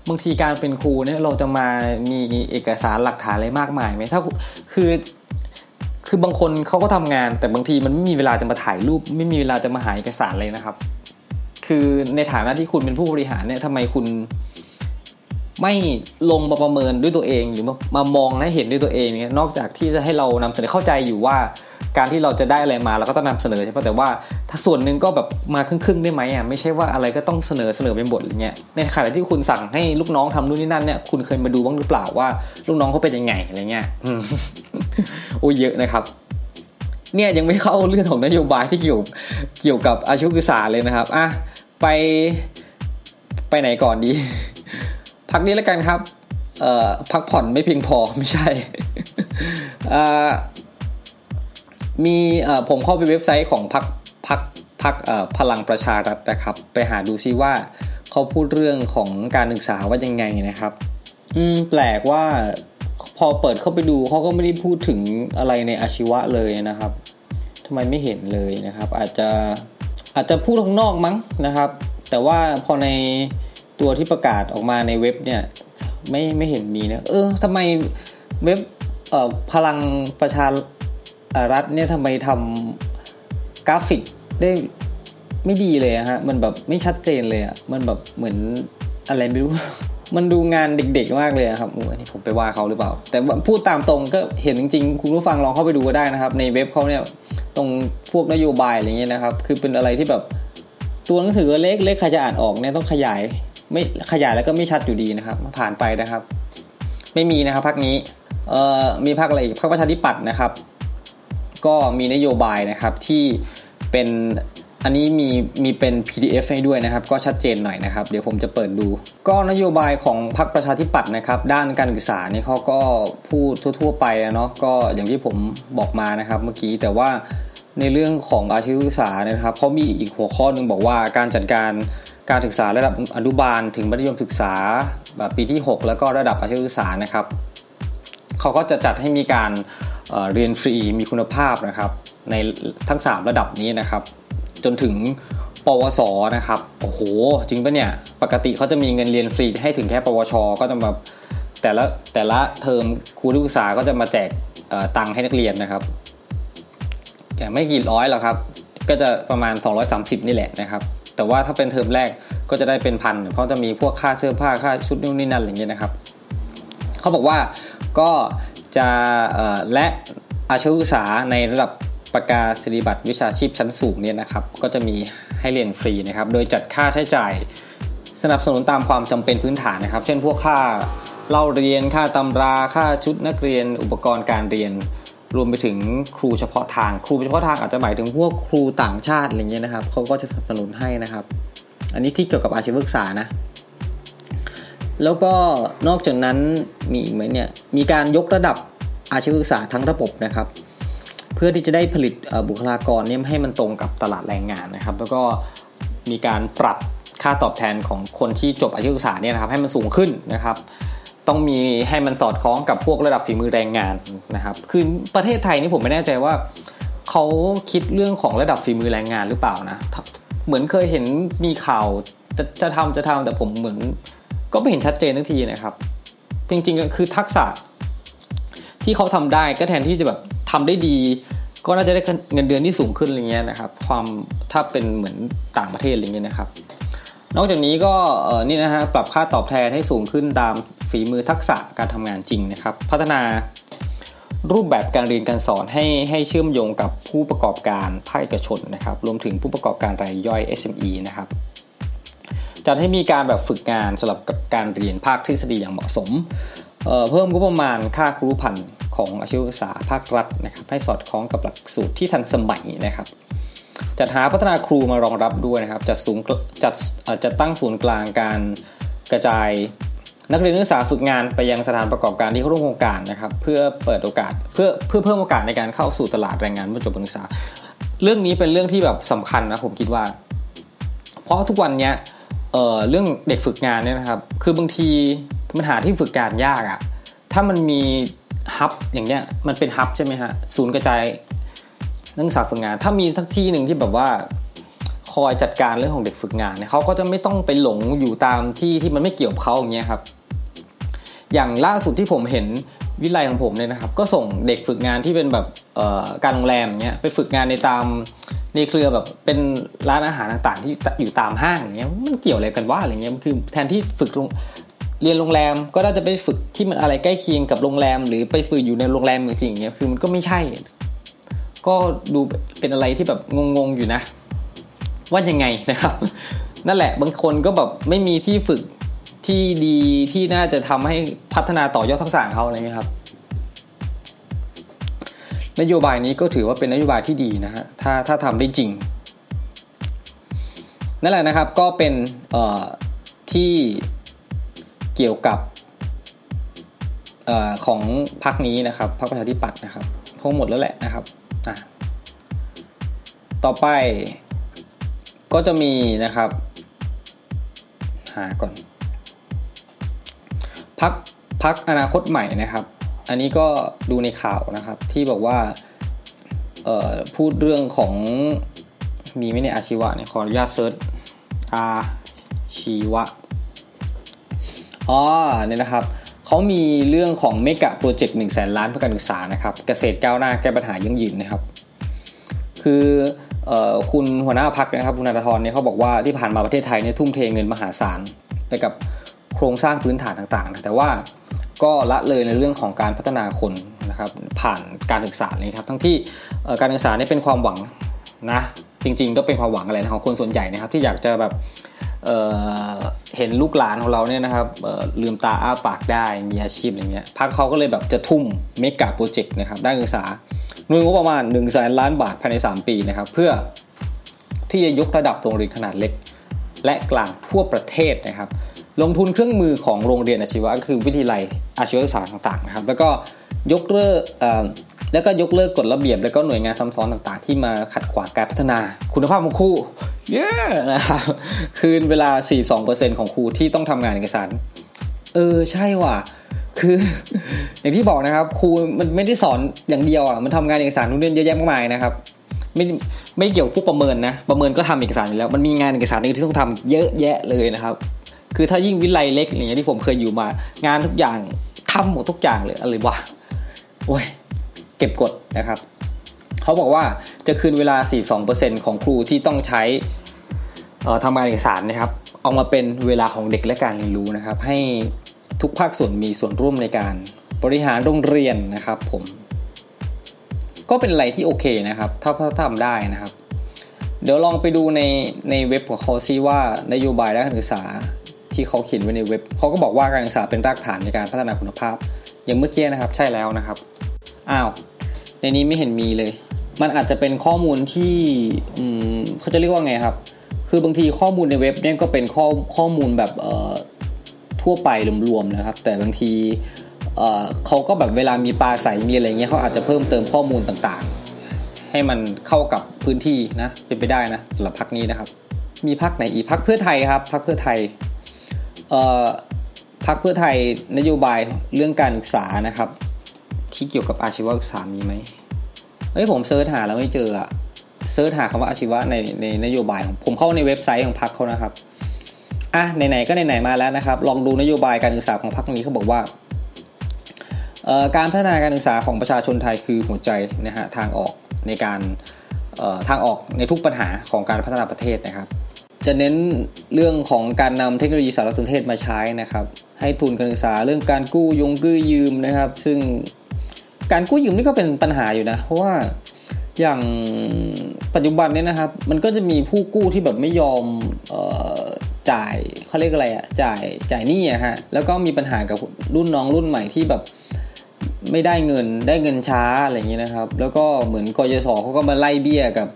บางทีการเป็นครูเนี่ยเราจะมามีเอกสารหลักฐานอะไรมากมายไหมถ้าคือ คือบางคนเขาก็ทำงาน แต่บางทีมันไม่มีเวลาจะมาถ่ายรูป ไม่มีเวลาจะมาหาเอกสารเลยนะครับ คือในฐานะที่คุณเป็นผู้บริหารเนี่ยทำไมคุณไม่ลงมาประเมินด้วยตัวเองหรือมามองให้เห็นด้วยตัวเองเนี่ยนอกจากที่จะให้เรานำเสนอเข้าใจอยู่ว่า การที่เราจะได้อะไรมาเราก็ต้องนำเสนอใช่ไหมแต่ว่าถ้าส่วนหนึ่งก็แบบมาครึ่งๆได้ไหมอะไม่ใช่ว่าอะไรก็ต้องเสนอเสนอเป็นบทอะไรเงี้ยในขณะที่คุณสั่งให้ลูกน้องทำนู่นนี่นั่นเนี่ยคุณเคยมาดูบ้างหรือเปล่าว่าลูกน้องเขาเป็นยังไงอะไรเงี้ยโอ้ยเยอะนะครับ เนี่ยยังไม่เข้าเรื่องของนโยบายที่เกี่ยวเกี่ยวกับอาชีวศึกษาเลยนะครับอะไปไปไหนก่อนดี พักนี้แล้วกันครับเอ่อพักผ่อนไม่เพียงพอไม่ใช่อ่ามีเอ่อผมเข้าไปเว็บไซต์ของพักพักพักเอ่อพลังประชารัฐนะครับ ไปหาดูซิว่าเขาพูดเรื่องของการศึกษาว่ายังไงนะครับ อืมแปลกว่า พอเปิดเข้าไปดูเขาก็ไม่ได้พูดถึงอะไรในอาชีวะเลยนะครับทำไมไม่เห็นเลยนะครับ อาจจะอาจจะพูดข้างนอกมั้งนะครับ แต่ว่าพอในตัวที่ประกาศออกมาในเว็บเนี่ยไม่ไม่เห็นมีนะเออทำไมเว็บเอ่อพลังประชารัฐเนี่ยทำไมทำกราฟิกได้ไม่ดีเลยฮะมันแบบไม่ชัดเจนเลยอะมันแบบเหมือนอะไรไม่รู้ มันดูงานเด็กๆมากเลยครับอันนี้ผมไปว่าเขาหรือเปล่า แต่พูดตามตรงก็เห็นจริงๆ คุณผู้ฟังลองเข้าไปดูก็ได้นะครับ ในเว็บเขาเนี่ยตรงพวกนโยบายอะไรเงี้ยนะครับ คือเป็นอะไรที่แบบตัวหนังสือเล็กเล็กใครจะอ่านออกเนี่ยต้องขยาย ไม่ขยายแล้วก็ไม่ชัดอยู่ดีนะครับ ผ่านไปนะครับ ไม่มีนะครับพักนี้เอ่อมีพักอะไรอีกพักประชาธิปัตย์นะครับ ก็มีนโยบายนะครับที่เป็น อันนี้มีมีเป็น PDF ให้ด้วยนะครับ ก็ชัดเจนหน่อยนะครับ เดี๋ยวผมจะเปิดดู ก็นโยบายของพรรคประชาธิปัตย์นะครับ ด้านการศึกษาเนี่ยเขาก็พูดทั่ว ๆ ไปเนาะก็อย่างที่ผมบอกมานะครับ เมื่อกี้แต่ว่าในเรื่องของอาชีวศึกษานะครับเขามีอีกหัวข้อหนึ่งบอกว่าการจัดการการศึกษาระดับอนุบาลถึงมัธยมศึกษาแบบปีที่ 6 แล้วก็ระดับอาชีวศึกษานะครับเขาก็จะจัดให้มีการเรียนฟรีมีคุณภาพนะครับ ในทั้ง 3 ระดับนี้นะครับ จนถึงปวสนะครับ โอ้โห จริงปะเนี่ย ปกติเขาจะมีเงินเรียนฟรีให้ถึงแค่ ปวช ก็จะแบบแต่ละแต่ละเทอมครูนักศึกษาก็จะมาแจกตังค์ให้นักเรียนนะครับแต่ไม่กี่ร้อยหรอกครับ ก็จะประมาณ 230 นี่แหละนะครับ แต่ว่าถ้าเป็นเทอมแรกก็จะได้เป็นพัน เพราะจะมีพวกค่าเสื้อผ้าค่าชุดนู่นนี่นั่นอะไรเงี้ยนะครับ เขาบอกว่าก็จะและอาชีวศึกษาในระดับ ประกาศนียบัตรวิชาชีพชั้นสูงเนี่ยนะครับ ก็จะมีให้เรียนฟรีนะครับ โดยจัดค่าใช้จ่าย สนับสนุนตามความจำเป็นพื้นฐานนะครับ เช่นพวกค่าเล่าเรียนค่าตำราค่าชุดนักเรียน อุปกรณ์การเรียน รวมไปถึงครูเฉพาะทาง ครูเฉพาะทางอาจจะหมายถึงพวกครูต่างชาติอะไรเงี้ยนะครับเขาก็จะสนับสนุนให้นะครับ อันนี้ที่เกี่ยวกับอาชีวศึกษานะแล้วก็นอกจากนั้นมีอีกไหมเนี่ยมีการยกระดับอาชีวศึกษาทั้งระบบนะครับ เพื่อที่จะได้ผลิตบุคลากรเนี่ยให้มันตรงกับตลาดแรงงานนะครับ แล้วก็มีการปรับค่าตอบแทนของคนที่จบอาชีวศึกษาเนี่ยนะครับให้มันสูงขึ้นนะครับ ต้องมีให้มันสอดคล้องกับพวกระดับฝีมือแรงงานนะครับ คือประเทศไทยนี่ผมไม่แน่ใจว่าเขาคิดเรื่องของระดับฝีมือแรงงานหรือเปล่านะเหมือนเคยเห็นมีข่าวจะจะทำจะทำแต่ผมเหมือน ก็ไม่เห็นชัดเจนทันทีนะครับ จริงๆคือทักษะ ที่เขาทำได้ก็แทนที่จะแบบทำได้ดี ก็น่าจะได้เงินเดือนที่สูงขึ้นอะไรเงี้ยนะครับ ความถ้าเป็นเหมือนต่างประเทศอะไรเงี้ยนะครับ นอกจากนี้ก็นี่นะฮะปรับค่าตอบแทนให้สูงขึ้นตามฝีมือทักษะการทำงานจริงนะครับ พัฒนารูปแบบการเรียนการสอนให้ให้เชื่อมโยงกับผู้ประกอบการภาคเอกชนนะครับ รวมถึงผู้ประกอบการรายย่อย SME นะครับจัดให้มีการแบบฝึกงานสำหรับกับการเรียนภาคทฤษฎีอย่างเหมาะสม เพิ่มงบประมาณค่าครูพันของอาชีวศึกษาภาครัฐนะครับให้สอดคล้องกับหลักสูตรที่ทันสมัยนะครับ จัดหาพัฒนาครูมารองรับด้วยนะครับจัดศูนย์จัดจะตั้งศูนย์กลางการกระจายนักเรียนนักศึกษาฝึกงานไปยังสถานประกอบการที่เข้าร่วมโครงการนะครับ เพื่อเปิดโอกาสเพื่อเพื่อเพิ่มโอกาสในการเข้าสู่ตลาดแรงงานเมื่อจบการศึกษา เรื่องนี้เป็นเรื่องที่แบบสำคัญนะผมคิดว่า เพราะทุกวันเนี้เเรื่องเด็กฝึกงานเนี่ยนะครับ คือบางที มันหาที่ฝึกงานยากอะ่ะถ้ามันมีฮับอย่างเงี้ยมันเป็นฮับใช่ไหมฮะศูนย์กระจายนักศึกษาฝึกงาน ถ้ามีทั้งที่หนึ่งที่แบบว่าคอยจัดการเรื่องของเด็กฝึกงานเนี่ยเขาก็จะไม่ต้องไปหลงอยู่ตามที่ที่มันไม่เกี่ยวกับเขาอย่างเงี้ยครับ อย่างล่าสุดที่ผมเห็นวิไลของผมเนี่ยนะครับ ก็ส่งเด็กฝึกงานที่เป็นแบบการโรงแรมเงี้ยไปฝึกงานในตามในเครือแบบเป็นร้านอาหารต่างๆ ที่อยู่ตามห้างอย่างเงี้ยมันเกี่ยวอะไรกันว่าอะไรเงี้ยคือแทนที่ฝึก เรียนโรงแรมก็น่าจะไปฝึกที่มันอะไรใกล้เคียงกับโรงแรม หรือไปฝึกอยู่ในโรงแรมจริงๆเงี้ยคือมันก็ไม่ใช่ ก็ดูเป็นอะไรที่แบบงงๆอยู่นะ ว่ายังไงนะครับ นั่นแหละบางคนก็แบบไม่มีที่ฝึกที่ดีที่น่าจะทำให้พัฒนาต่อยอดทักษะเขาอะไรเงี้ยครับ นโยบายนี้ก็ถือว่าเป็นนโยบายที่ดีนะฮะถ้าถ้าทำได้จริงนั่นแหละนะครับก็เป็นเอ่อที่ เกี่ยวกับอของพรรคนี้นะครับพรรคประชาธิปัตย์นะครับพงหมดแล้วแหละนะครับต่อไปก็จะมีนะครับ หาก่อนพักพักอนาคตใหม่นะครับ อันนี้ก็ดูในข่าวนะครับ ที่บอกว่าพูดเรื่องของมีไม่ในอาชีวะเนี่ยขออนุญาตเซิร์ชอาชีวะ อ๋อเนี่ยนะครับเขามีเรื่องของเมกะโปรเจกต์หนึ่งแสนล้านเพื่อการศึกษานะครับเกษตรก้าวหน้าแก้ปัญหายั่งยืนนะครับ คือคุณหัวหน้าพักนะครับคุณนาธรเนี่ยเขาบอกว่าที่ผ่านมาประเทศไทยเนี่ยทุ่มเทเงินมหาศาลไปกับโครงสร้างพื้นฐานต่างๆ แต่ว่าก็ละเลยในเรื่องของการพัฒนาคนนะครับผ่านการศึกษาเลยครับ ทั้งที่การศึกษาเนี่ยเป็นความหวังนะจริง ๆ ก็เป็นความหวังอะไรนะของคนส่วนใหญ่นะครับที่อยากจะแบบ เเห็นลูกหลานของเราเนี่ยนะครับลืมตาอ้าปากได้มีอาชีพอย่างเงี้ยพักเขาก็เลยแบบจะทุ่มเมกะโปรเจกต์นะครับด้านการศึกษาหน่วยงบประมาณ1นึ่งแสนล้านบาทภายใน 3 ปีนะครับ เพื่อที่จะยกระดับโรงเรียนขนาดเล็ก และกลางทั่วประเทศนะครับ ลงทุนเครื่องมือของโรงเรียนอาชีวะก็คือวิทยาลัยอาชีวศึกษาต่างๆนะครับ แล้วก็ยกเลิก แล้วก็ยกเลิกกฎระเบียบแล้วก็หน่วยงานซ้ำซ้อนต่างๆ ที่มาขัดขวางการพัฒนา คุณภาพของครูเย้นะครับคืนเวลา 42%ของครูที่ต้องทำงานเอกสาร เออใช่ว่ะคือ อย่างที่บอกนะครับครูมันไม่ได้สอนอย่างเดียวอะมันทำงานเอกสารนู่นนี่เยอะแยะมากมายนะครับไม่ไม่เกี่ยวกับผู้ประเมินนะประเมินก็ทำเอกสารอยู่แล้ว มันมีงานเอกสารนึงที่ต้องทำเยอะแยะเลยนะครับ คือถ้ายิ่งวิไลเล็กอย่างเงี้ยที่ผมเคยอยู่มา งานทุกอย่างทำหมดทุกอย่างเลยอะไรวะโอ้ย เก็บกดนะครับ เขาบอกว่าจะคืนเวลา 42%ของครูที่ต้องใช้ทำงานเอกสารนะครับเอามาเป็นเวลาของเด็กและการเรียนรู้นะครับ ให้ทุกภาคส่วนมีส่วนร่วมในการบริหารโรงเรียนนะครับ ผม ก็เป็นอะไรที่โอเคนะครับ ถ้าถ้าทำได้นะครับ เดี๋ยวลองไปดูในในเว็บของเขาซิว่านโยบายด้านการศึกษาที่เขาเขียนไว้ในเว็บเขาก็บอกว่าการศึกษาเป็นรากฐานในการพัฒนาคุณภาพ อย่างเมื่อกี้นะครับ ใช่แล้วนะครับ อ้าวในนี้ไม่เห็นมีเลย มันอาจจะเป็นข้อมูลที่เขาจะเรียกว่าไงครับ คือบางทีข้อมูลในเว็บเนี่ยก็เป็นข้อข้อมูลแบบทั่วไปรวมๆนะครับ แต่บางทีเขาก็แบบเวลามีปลาใสมีอะไรเงี้ยเขาอาจจะเพิ่มเติมข้อมูลต่างๆ ให้มันเข้ากับพื้นที่นะเป็นไปได้นะสำหรับพรรคนี้นะครับ มีพรรคไหนอีกพรรคเพื่อไทยครับพรรคเพื่อไทยพรรคเพื่อไทยนโยบายเรื่องการศึกษานะครับ ที่เกี่ยวกับอาชีวศึกษามีไหมเฮ้ยผม search หาแล้วไม่เจออะ search หาคำว่าอาชีวะในในนโยบายของผมเข้าในเว็บไซต์ของพรรคเขานะครับอะไหนๆก็ไหนๆมาแล้วนะครับ ลองดูนโยบายการศึกษาของพรรคนี้เขาบอกว่าการพัฒนาการศึกษาของประชาชนไทยคือหัวใจนะฮะทางออกในการทางออกในทุกปัญหาของการพัฒนาประเทศนะครับ จะเน้นเรื่องของการนำเทคโนโลยีสารสนเทศมาใช้นะครับ ให้ทุนการศึกษาเรื่องการกู้ยงกู้ยืมนะครับ ซึ่ง การกู้ยืมนี่ก็เป็นปัญหาอยู่นะ เพราะว่าอย่างปัจจุบันเนี่ยนะครับ มันก็จะมีผู้กู้ที่แบบไม่ยอมออจ่ายเขาเรียกอะไรอะจ่ายจ่ายหนี้อะฮะแล้วก็มีปัญหากับรุ่นน้องรุ่นใหม่ที่แบบไม่ได้เงินได้เงินช้าอะไรอย่างนี้ยนะครับ แล้วก็เหมือนกยศเขาก็มาไล่เบี้ยกับ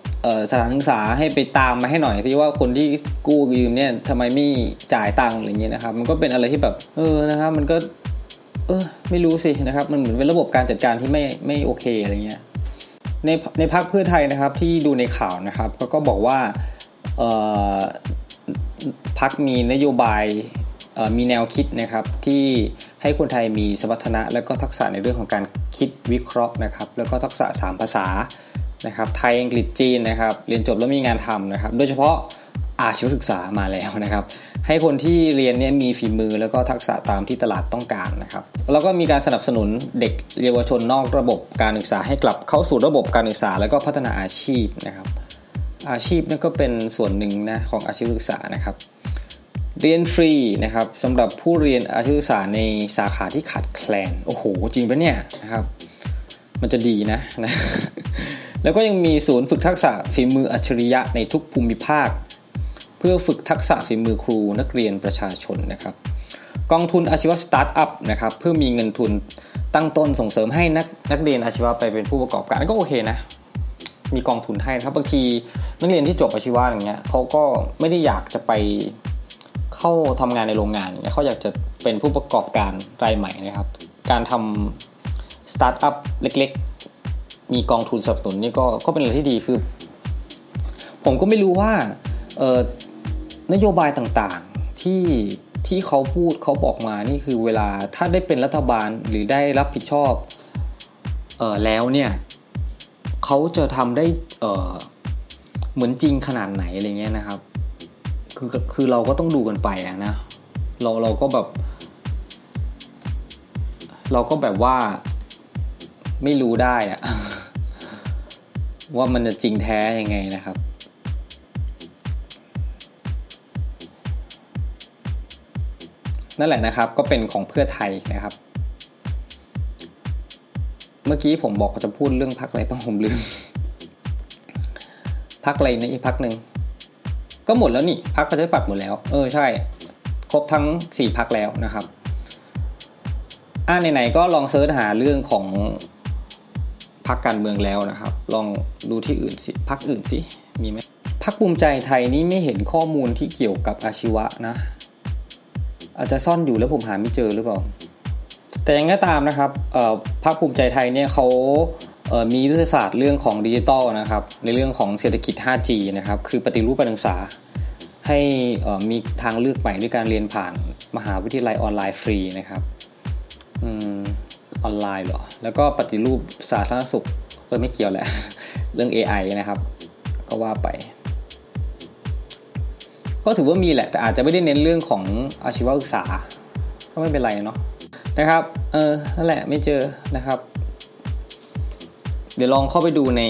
สถานศึกษาให้ไปตามมาให้หน่อยที่ว่าคนที่กู้ยืมเนี่ยทำไมไม่จ่ายตังค์อะไรอย่างนี้ยนะครับ มันก็เป็นอะไรที่แบบเออนะครับ มันก็ เออไม่รู้สินะครับ มันเหมือนเป็นระบบการจัดการที่ไม่ไม่โอเคอะไรเงี้ยในในพักเพื่อไทยนะครับที่ดูในข่าวนะครับเขาก็บอกว่าออพักมีนโยบายมีแนวคิดนะครับที่ให้คนไทยมีสมรรถนะ และก็ทักษะในเรื่องของการคิดวิเคราะห์นะครับ แล้วก็ทักษะ 3 ภาษานะครับ ไทยอังกฤษจีนนะครับ เรียนจบแล้วมีงานทำนะครับ โดยเฉพาะ อาชีวศึกษามาแล้วนะครับ ให้คนที่เรียนเนี่ยมีฝีมือแล้วก็ทักษะตามที่ตลาดต้องการนะครับ แล้วก็มีการสนับสนุนเด็กเยาวชนนอกระบบการศึกษาให้กลับเข้าสู่ระบบการศึกษา แล้วก็พัฒนาอาชีพนะครับ อาชีพนั่นก็เป็นส่วนหนึ่งนะของอาชีวศึกษานะครับ เรียนฟรีนะครับสำหรับผู้เรียนอาชีวศึกษาในสาขาที่ขาดแคลนโอ้โหจริงปะเนี่ยนะครับ มันจะดีนะนะแล้วก็ยังมีศูนย์ฝึกทักษะฝีมืออัจฉริยะในทุกภูมิภาค พื่อฝึกทักษะฝีมือครูนักเรียนประชาชนนะครับ กองทุนอาชีวะสตาร์ทอัพนะครับเพื่อมีเงินทุนตั้งต้นส่งเสริมให้นักนักเรียนอาชีวะไปเป็นผู้ประกอบการก็โอเคนะมีกองทุนให้นะครับบางทีนักเรียนที่จบอาชีวะอย่างเงี้ยเขาก็ไม่ได้อยากจะไปเข้าทำงานในโรงงานเนี่ยเขาอยากจะเป็นผู้ประกอบการรายใหม่นะครับ การทำสตาร์ทอัพเล็กๆ มีกองทุนสนับสนุนนี่ก็ก็เป็นอะไรที่ดีคือ ผมก็ไม่รู้ว่าเออ นโยบายต่างๆที่ที่เขาพูดเขาบอกมานี่คือเวลาถ้าได้เป็นรัฐบาลหรือได้รับผิดชอบเออแล้วเนี่ยเขาจะทำได้เออเหมือนจริงขนาดไหนอะไรเงี้ยนะครับคือคือเราก็ต้องดูกันไปอะนะเราเราก็แบบ เราก็แบบว่าไม่รู้ได้อะว่ามันจะจริงแท้ยังไงนะครับ นั่นแหละนะครับ ก็เป็นของเพื่อไทยนะครับ เมื่อกี้ผมบอกจะพูดเรื่องพักอะไรบ้างผมลืมพักอะไรในอีกพักหนึ่งก็หมดแล้วนี่พักประชาธิปัตย์หมดแล้ว เออใช่ ครบทั้งสี่พักแล้วนะครับอ่าไหนๆก็ลองเซิร์ชหาเรื่องของพักการเมืองแล้วนะครับ ลองดูที่อื่นสิพักอื่นสิมีไหมพักภูมิใจไทยนี่ไม่เห็นข้อมูลที่เกี่ยวกับอาชีวะนะ อาจจะซ่อนอยู่แล้วผมหาไม่เจอหรือเปล่า แต่ยังไงตามนะครับพรรคภูมิใจไทยเนี่ยเขามียุทธศาสตร์เรื่องของดิจิตอลนะครับ ในเรื่องของเศรษฐกิจ 5G นะครับ คือปฏิรูปการศึกษา ให้มีทางเลือกใหม่ด้วยการเรียนผ่านมหาวิทยาลัยออนไลน์ฟรีนะครับอืมออนไลน์เหรอ แล้วก็ปฏิรูปสาธารณสุขก็ไม่เกี่ยวแหละ เรื่อง AI นะครับ ก็ว่าไป ก็ถือว่ามีแหละแต่อาจจะไม่ได้เน้นเรื่องของอาชีวศึกษา ก็ไม่เป็นไรเนาะนะครับ เออนั่นแหละไม่เจอนะครับ เดี๋ยวลองเข้าไปดูใน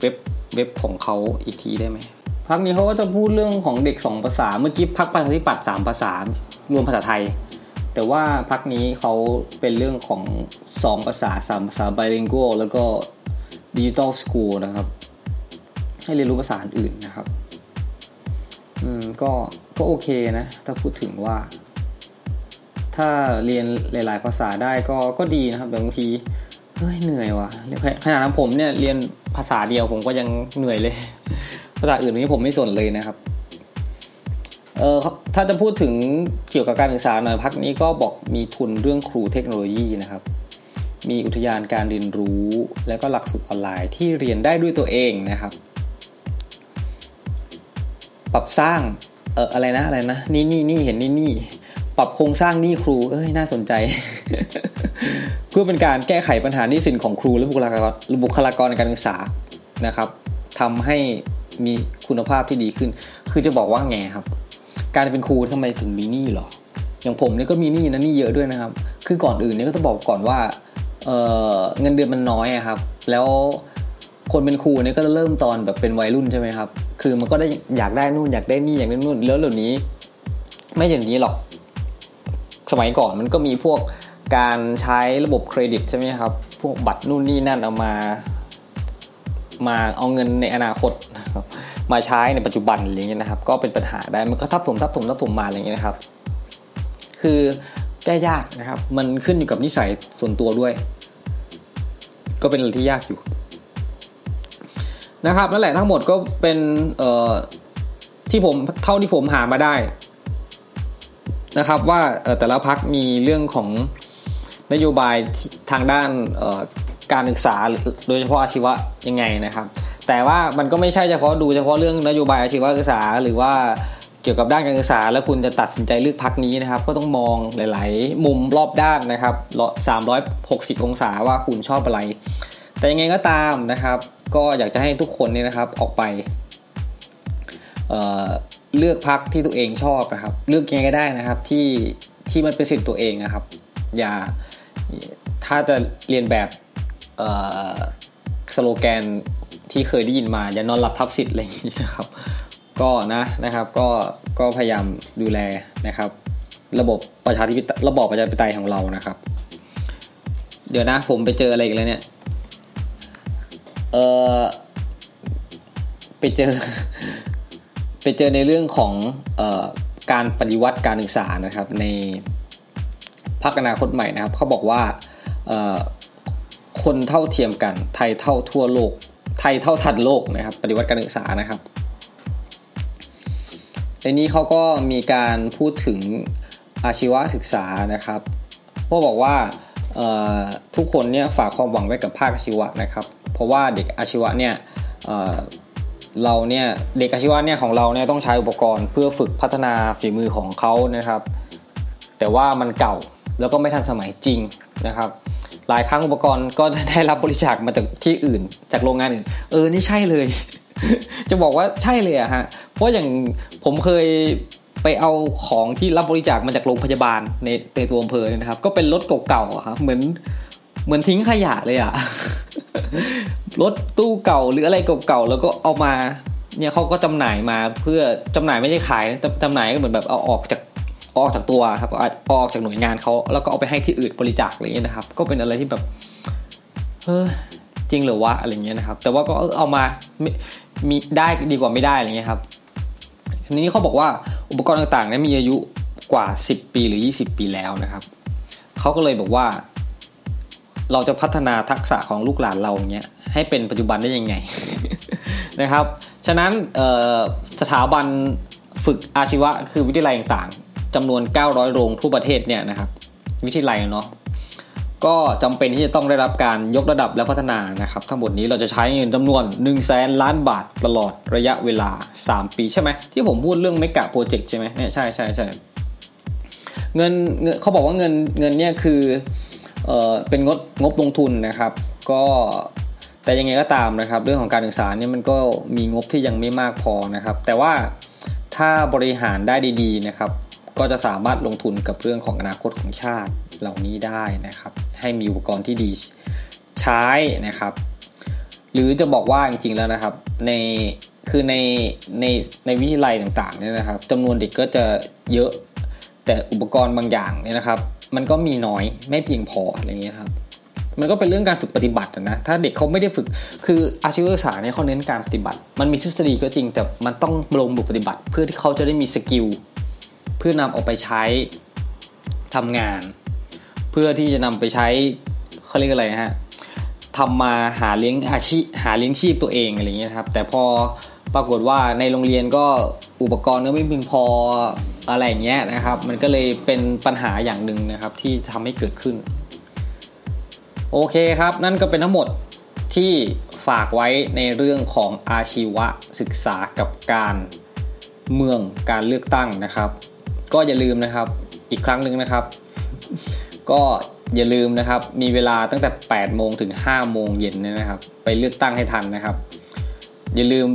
เว็บเว็บของเขาอีกทีได้ไหมพักนี้เขาก็จะพูดเรื่องของเด็กสองภาษา เมื่อกี้พักประชาธิปัตย์สามภาษารวมภาษาไทย แต่ว่าพักนี้เขาเป็นเรื่องของสองภาษาสามภาษา bilingual แล้วก็ดิจิตอลสคูลนะครับ ให้เรียนรู้ภาษาอื่นนะครับ อืมก็ก็โอเคนะ ถ้าพูดถึงว่า ถ้าเรียนหลาย ๆ ภาษาได้ก็ก็ดีนะครับแต่บางทีเฮ้ยเหนื่อยว่ะขนาดผมเนี่ยเรียนภาษาเดียวผมก็ยังเหนื่อยเลย ภาษาอื่นนี้ผมไม่สนเลยนะครับเออถ้าจะพูดถึงเกี่ยวกับการศึกษาหน่อยพักนี้ก็บอกมีทุนเรื่องครูเทคโนโลยีนะครับ มีอุทยานการเรียนรู้ แล้วก็หลักสูตรออนไลน์ที่เรียนได้ด้วยตัวเองนะครับ ปรับสร้างเอออะไรนะอะไรนะนี่นี่นี่เห็นนี่นี่ปรับโครงสร้างนี่ครูเอ้ยน่าสนใจ เพื่อเป็นการแก้ไขปัญหานี้สินของครูและบุคลากรบุคลากรในการศึกษานะครับทำให้มีคุณภาพที่ดีขึ้น คือจะบอกว่าไงครับ การเป็นครูทำไมถึงมีหนี้หรอ อย่างผมเนี่ยก็มีหนี้นะหนี้เยอะด้วยนะครับ คือก่อนอื่นเนี่ยก็ต้องบอกก่อนว่าเออเงินเดือนมันน้อยครับ แล้ว คนเป็นครูเนี่ยก็จะเริ่มตอนแบบเป็นวัยรุ่นใช่ไหมครับ คือมันก็ได้อยากได้นู่นอยากได้นี่อยากได้นู่นแล้วเหล่านี้ ไม่อย่างนี้หรอก สมัยก่อนมันก็มีพวกการใช้ระบบเครดิตใช่ไหมครับ พวกบัตรนู่นนี่นั่นเอามา มาเอาเงินในอนาคตนะครับมาใช้ในปัจจุบันอะไรเงี้ยนะครับ ก็เป็นปัญหาได้มันก็ทับถมทับถมทับถมมาอะไรเงี้ยนะครับ คือแก้ยากนะครับ มันขึ้นอยู่กับนิสัยส่วนตัวด้วย ก็เป็นอะไรที่ยากอยู่ นะครับนั่นแหละทั้งหมดก็เป็นเอ่อที่ผมเท่าที่ผมหามาได้นะครับว่าแต่ละพักมีเรื่องของนโยบายทางด้านการศึกษาโดยเฉพาะอาชีวะยังไงนะครับ แต่ว่ามันก็ไม่ใช่เฉพาะดูเฉพาะเรื่องนโยบายอาชีวศึกษา หรือว่าเกี่ยวกับด้านการศึกษา แล้วคุณจะตัดสินใจเลือกพักนี้นะครับ ก็ต้องมองหลาย ๆ มุมรอบด้านนะครับ360 องศาว่าคุณชอบอะไร แต่ยังไงก็ตามนะครับ ก็อยากจะให้ทุกคนเนี่ยนะครับออกไปเเลือกพักที่ตัวเองชอบนะครับ เลือกยังไงก็ได้นะครับที่ที่มันเป็นสิทธิ์ตัวเองนะครับ อย่าถ้าจะเรียนแบบสโลแกนที่เคยได้ยินมา อย่านอนหลับทับสิทธิ์อะไรอย่างนี้นะครับ ก็นะนะครับก็ก็พยายามดูแลนะครับ ระบบประชาธิปไตยระบอบประชาธิปไตยของเรานะครับ เดี๋ยวนะผมไปเจออะไรอีกแล้วเนี่ย เออไปเจอ ไปเจอในเรื่องของออการปฏิวัติการศึกษานะครับ ในพรรคอนาคตใหม่นะครับเขาบอกว่าคนเท่าเทียมกัน ไทยเท่าทั่วโลก ไทยเท่าทันโลกนะครับ ปฏิวัติการศึกษานะครับในนี้เขาก็มีการพูดถึงอาชีวศึกษานะครับพวกบอกว่าทุกคนเนี่ยฝากความหวังไว้กับภาคอาชีวะนะครับ เพราะว่าเด็กอาชีวะเนี่ยเราเนี่ยเด็กอาชีวะเนี่ยของเราเนี่ยต้องใช้อุปกรณ์เพื่อฝึกพัฒนาฝีมือของเขานะครับ แต่ว่ามันเก่าแล้วก็ไม่ทันสมัยจริงนะครับ หลายครั้งอุปกรณ์ก็ได้รับบริจาคมาจากที่อื่น จากโรงงานอื่น เออนี่ใช่เลย จะบอกว่าใช่เลยอะฮะเพราะอย่างผมเคยไปเอาของที่รับบริจาคมาจากโรงพยาบาลในในตัวอำเภอเนี่ยนะครับ ก็เป็นรถเก่าๆครับเหมือน เหมือนทิ้งขยะเลยอะรถตู้เก่าหรืออะไรเก่าๆแล้วก็เอามา เนี่ยเขาก็จำหน่ายมาเพื่อจำหน่ายไม่ใช่ขายจำหน่ายก็เหมือนแบบเอาออกจากออกจากตัวครับออกจากหน่วยงานเขาแล้วก็เอาไปให้ที่อื่นบริจาคอะไรเงี้ยนะครับ ก็เป็นอะไรที่แบบเออจริงหรือวะอะไรเงี้ยนะครับ แต่ว่าก็เอามามีได้ดีกว่าไม่ได้อะไรเงี้ยครับทีนี้เขาบอกว่าอุปกรณ์ต่างๆเนี่ยมีอายุกว่า 10 ปีหรือ 20 ปีแล้วนะครับเขาก็เลยบอกว่า เราจะพัฒนาทักษะของลูกหลานเราเนี้ยให้เป็นปัจจุบันได้ยังไงนะครับ ฉะนั้นสถาบันฝึกอาชีวะคือวิทยาลัยต่างๆจำนวน 900 โรงทั่วประเทศเนี่ยนะครับ วิทยาลัยเนาะก็จำเป็นที่จะต้องได้รับการยกระดับและพัฒนานะครับ ทั้งหมดนี้เราจะใช้เงินจำนวน1นึ่งแสนล้านบาทตลอดระยะเวลา 3 ปีใช่ไหมที่ผมพูดเรื่องเมกะโปรเจกต์ใช่ไหมเนี่ยใช่ใช่ใช่เงินเงินเขาบอกว่าเงินเงินเนี่ยคือ เออเป็นงบงบลงทุนนะครับ ก็แต่ยังไงก็ตามนะครับ เรื่องของการศึกษาเนี่ยมันก็มีงบที่ยังไม่มากพอนะครับ แต่ว่าถ้าบริหารได้ดีๆนะครับ ก็จะสามารถลงทุนกับเรื่องของอนาคตของชาติเหล่านี้ได้นะครับ ให้มีอุปกรณ์ที่ดีใช้นะครับ หรือจะบอกว่าจริงๆแล้วนะครับ ในคือในในในวิทยาลัยต่างๆเนี่ยนะครับจำนวนเด็กก็จะเยอะ แต่อุปกรณ์บางอย่างเนี่ยนะครับ มันก็มีน้อยไม่เพียงพออะไรเงี้ยครับ มันก็เป็นเรื่องการฝึกปฏิบัตินะถ้าเด็กเขาไม่ได้ฝึกคืออาชีวศึกษาเนี่ยเขาเน้นการปฏิบัติ มันมีทฤษฎีก็จริง แต่มันต้องลงบุปฏิบัติ เพื่อที่เขาจะได้มีสกิลเพื่อนำออกไปใช้ทำงาน เพื่อที่จะนำไปใช้เขาเรียกอะไรฮะทำมาหาเลี้ยงอาชีพหาเลี้ยงชีพตัวเองอะไรเงี้ยครับ แต่พอ ปรากฏว่าในโรงเรียนก็อุปกรณ์ก็ไม่เพียงพออะไรเงี้ยนะครับ มันก็เลยเป็นปัญหาอย่างหนึ่งนะครับที่ทำให้เกิดขึ้น โอเคครับ นั่นก็เป็นทั้งหมดที่ฝากไว้ในเรื่องของอาชีวศึกษากับการเมืองการเลือกตั้งนะครับ ก็อย่าลืมนะครับอีกครั้งหนึ่งนะครับ ก็อย่าลืมนะครับ มีเวลาตั้งแต่ 8 โมงถึง 5 โมงเย็นนะครับ ไปเลือกตั้งให้ทันนะครับ อย่าลืม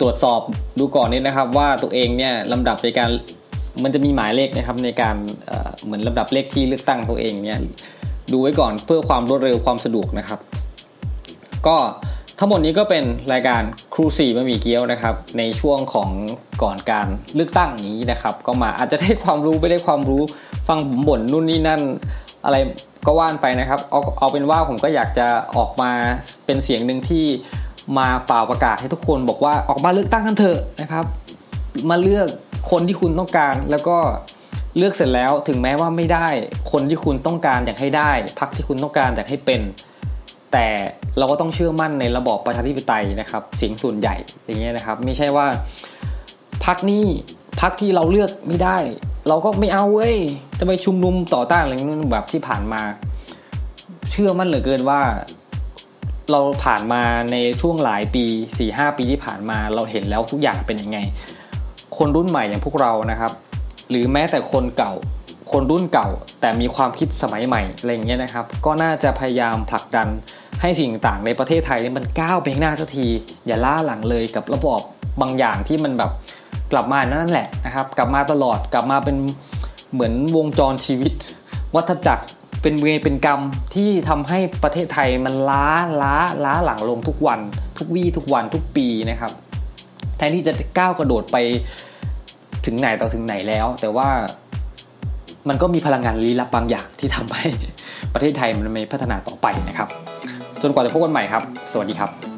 ตรวจสอบดูก่อนนิดนะครับ ว่าตัวเองเนี่ยลำดับในการมันจะมีหมายเลขนะครับในการเหมือนลำดับเลขที่เลือกตั้งตัวเองเนี่ยดูไว้ก่อนเพื่อความรวดเร็วความสะดวกนะครับ ก็ทั้งหมดนี้ก็เป็นรายการครูสี่บะหมี่เกี๊ยวนะครับ ในช่วงของก่อนการเลือกตั้งนี้นะครับ ก็มาอาจจะได้ความรู้ไม่ได้ความรู้ฟังผมบ่นนู่นนี่นั่น อะไรก็ว่านไปนะครับเอาเอาเป็นว่าผมก็อยากจะออกมาเป็นเสียงหนึ่งที่ มาเป่าประกาศให้ทุกคนบอกว่าออกมาเลือกตั้งกันเถอะนะครับ มาเลือกคนที่คุณต้องการแล้วก็เลือกเสร็จแล้วถึงแม้ว่าไม่ได้คนที่คุณต้องการอยากให้ได้พักที่คุณต้องการอยากให้เป็น แต่เราก็ต้องเชื่อมั่นในระบอบประชาธิปไตยนะครับเสียงส่วนใหญ่อย่างเงี้ยนะครับ ไม่ใช่ว่าพักนี้พักที่เราเลือกไม่ได้ เราก็ไม่เอาเว้ยจะไปชุมนุมต่อต้านอะไรนั่นแบบที่ผ่านมา เชื่อมั่นเหลือเกินว่า เราผ่านมาในช่วงหลายปีสี่ห้าปีที่ผ่านมาเราเห็นแล้วทุกอย่างเป็นยังไง คนรุ่นใหม่อย่างพวกเรานะครับ หรือแม้แต่คนเก่า คนรุ่นเก่า แต่มีความคิดสมัยใหม่อะไรอย่างเงี้ยนะครับ ก็น่าจะพยายามผลักดันให้สิ่งต่างในประเทศไทยมันก้าวไปข้างหน้าสักที อย่าล่าหลังเลยกับระบอบบางอย่างที่มันแบบกลับมานั่นแหละนะครับ กลับมาตลอดกลับมาเป็นเหมือนวงจรชีวิต วัฏจักร เป็นเวรเป็นกรรมที่ทำให้ประเทศไทยมันล้าล้าล้าหลังลงทุกวัน ทุกวี่ทุกวันทุกปีนะครับ แทนที่จะก้าวกระโดดไปถึงไหนต่อถึงไหนแล้ว แต่ว่ามันก็มีพลังงานลี้ลับบางอย่างที่ทำให้ประเทศไทยมันไม่พัฒนาต่อไปนะครับ จนกว่าจะพบกันใหม่ครับ สวัสดีครับ